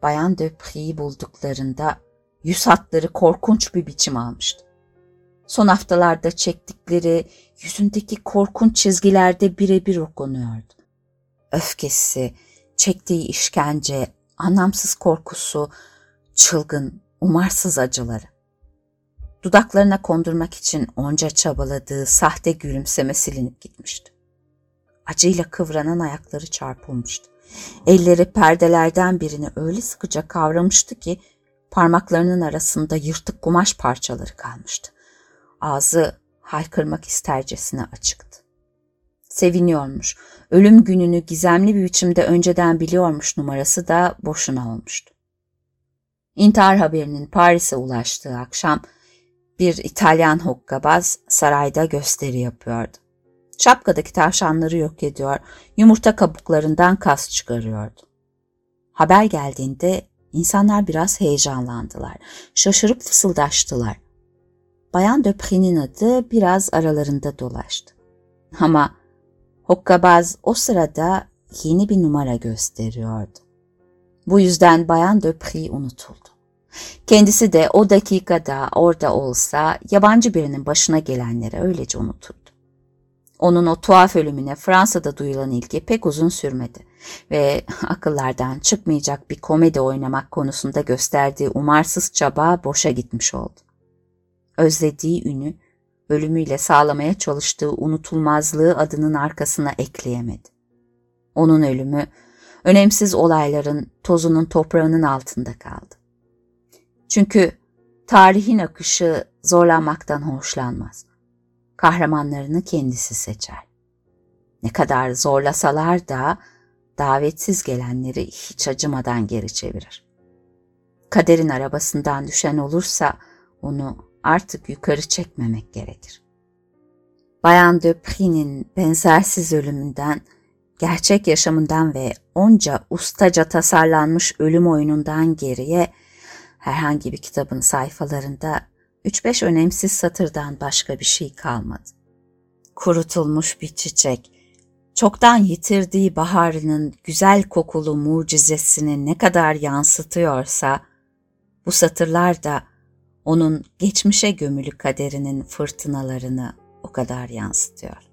Bayan Döpri'yi bulduklarında yüz hatları korkunç bir biçim almıştı. Son haftalarda çektikleri yüzündeki korkunç çizgilerde birebir okunuyordu. Öfkesi, çektiği işkence, anlamsız korkusu, çılgın, umarsız acıları. Dudaklarına kondurmak için onca çabaladığı sahte gülümseme silinip gitmişti. Acıyla kıvranan ayakları çarpılmıştı. Elleri perdelerden birini öyle sıkıca kavramıştı ki parmaklarının arasında yırtık kumaş parçaları kalmıştı. Ağzı haykırmak istercesine açıktı. Seviniyormuş, ölüm gününü gizemli bir biçimde önceden biliyormuş numarası da boşuna olmuştu. İntihar haberinin Paris'e ulaştığı akşam bir İtalyan hokkabaz sarayda gösteri yapıyordu. Şapkadaki tavşanları yok ediyor, yumurta kabuklarından kas çıkarıyordu. Haber geldiğinde insanlar biraz heyecanlandılar, şaşırıp fısıldaştılar. Bayan Döpri'nin adı biraz aralarında dolaştı. Ama hokkabaz o sırada yeni bir numara gösteriyordu. Bu yüzden Bayan Döpri unutuldu. Kendisi de o dakikada orada olsa yabancı birinin başına gelenleri öylece unuturdu. Onun o tuhaf ölümüne Fransa'da duyulan ilgi pek uzun sürmedi ve (laughs) akıllardan çıkmayacak bir komedi oynamak konusunda gösterdiği umarsız çaba boşa gitmiş oldu. Özlediği ünü, ölümüyle sağlamaya çalıştığı unutulmazlığı adının arkasına ekleyemedi. Onun ölümü, önemsiz olayların tozunun toprağının altında kaldı. Çünkü tarihin akışı zorlanmaktan hoşlanmaz. Kahramanlarını kendisi seçer. Ne kadar zorlasalar da davetsiz gelenleri hiç acımadan geri çevirir. Kaderin arabasından düşen olursa onu artık yukarı çekmemek gerekir. Bayan Döpri'nin benzersiz ölümünden, gerçek yaşamından ve onca ustaca tasarlanmış ölüm oyunundan geriye herhangi bir kitabın sayfalarında 3-5 önemsiz satırdan başka bir şey kalmadı. Kurutulmuş bir çiçek, çoktan yitirdiği baharının güzel kokulu mucizesini ne kadar yansıtıyorsa, bu satırlar da onun geçmişe gömülü kaderinin fırtınalarını o kadar yansıtıyor.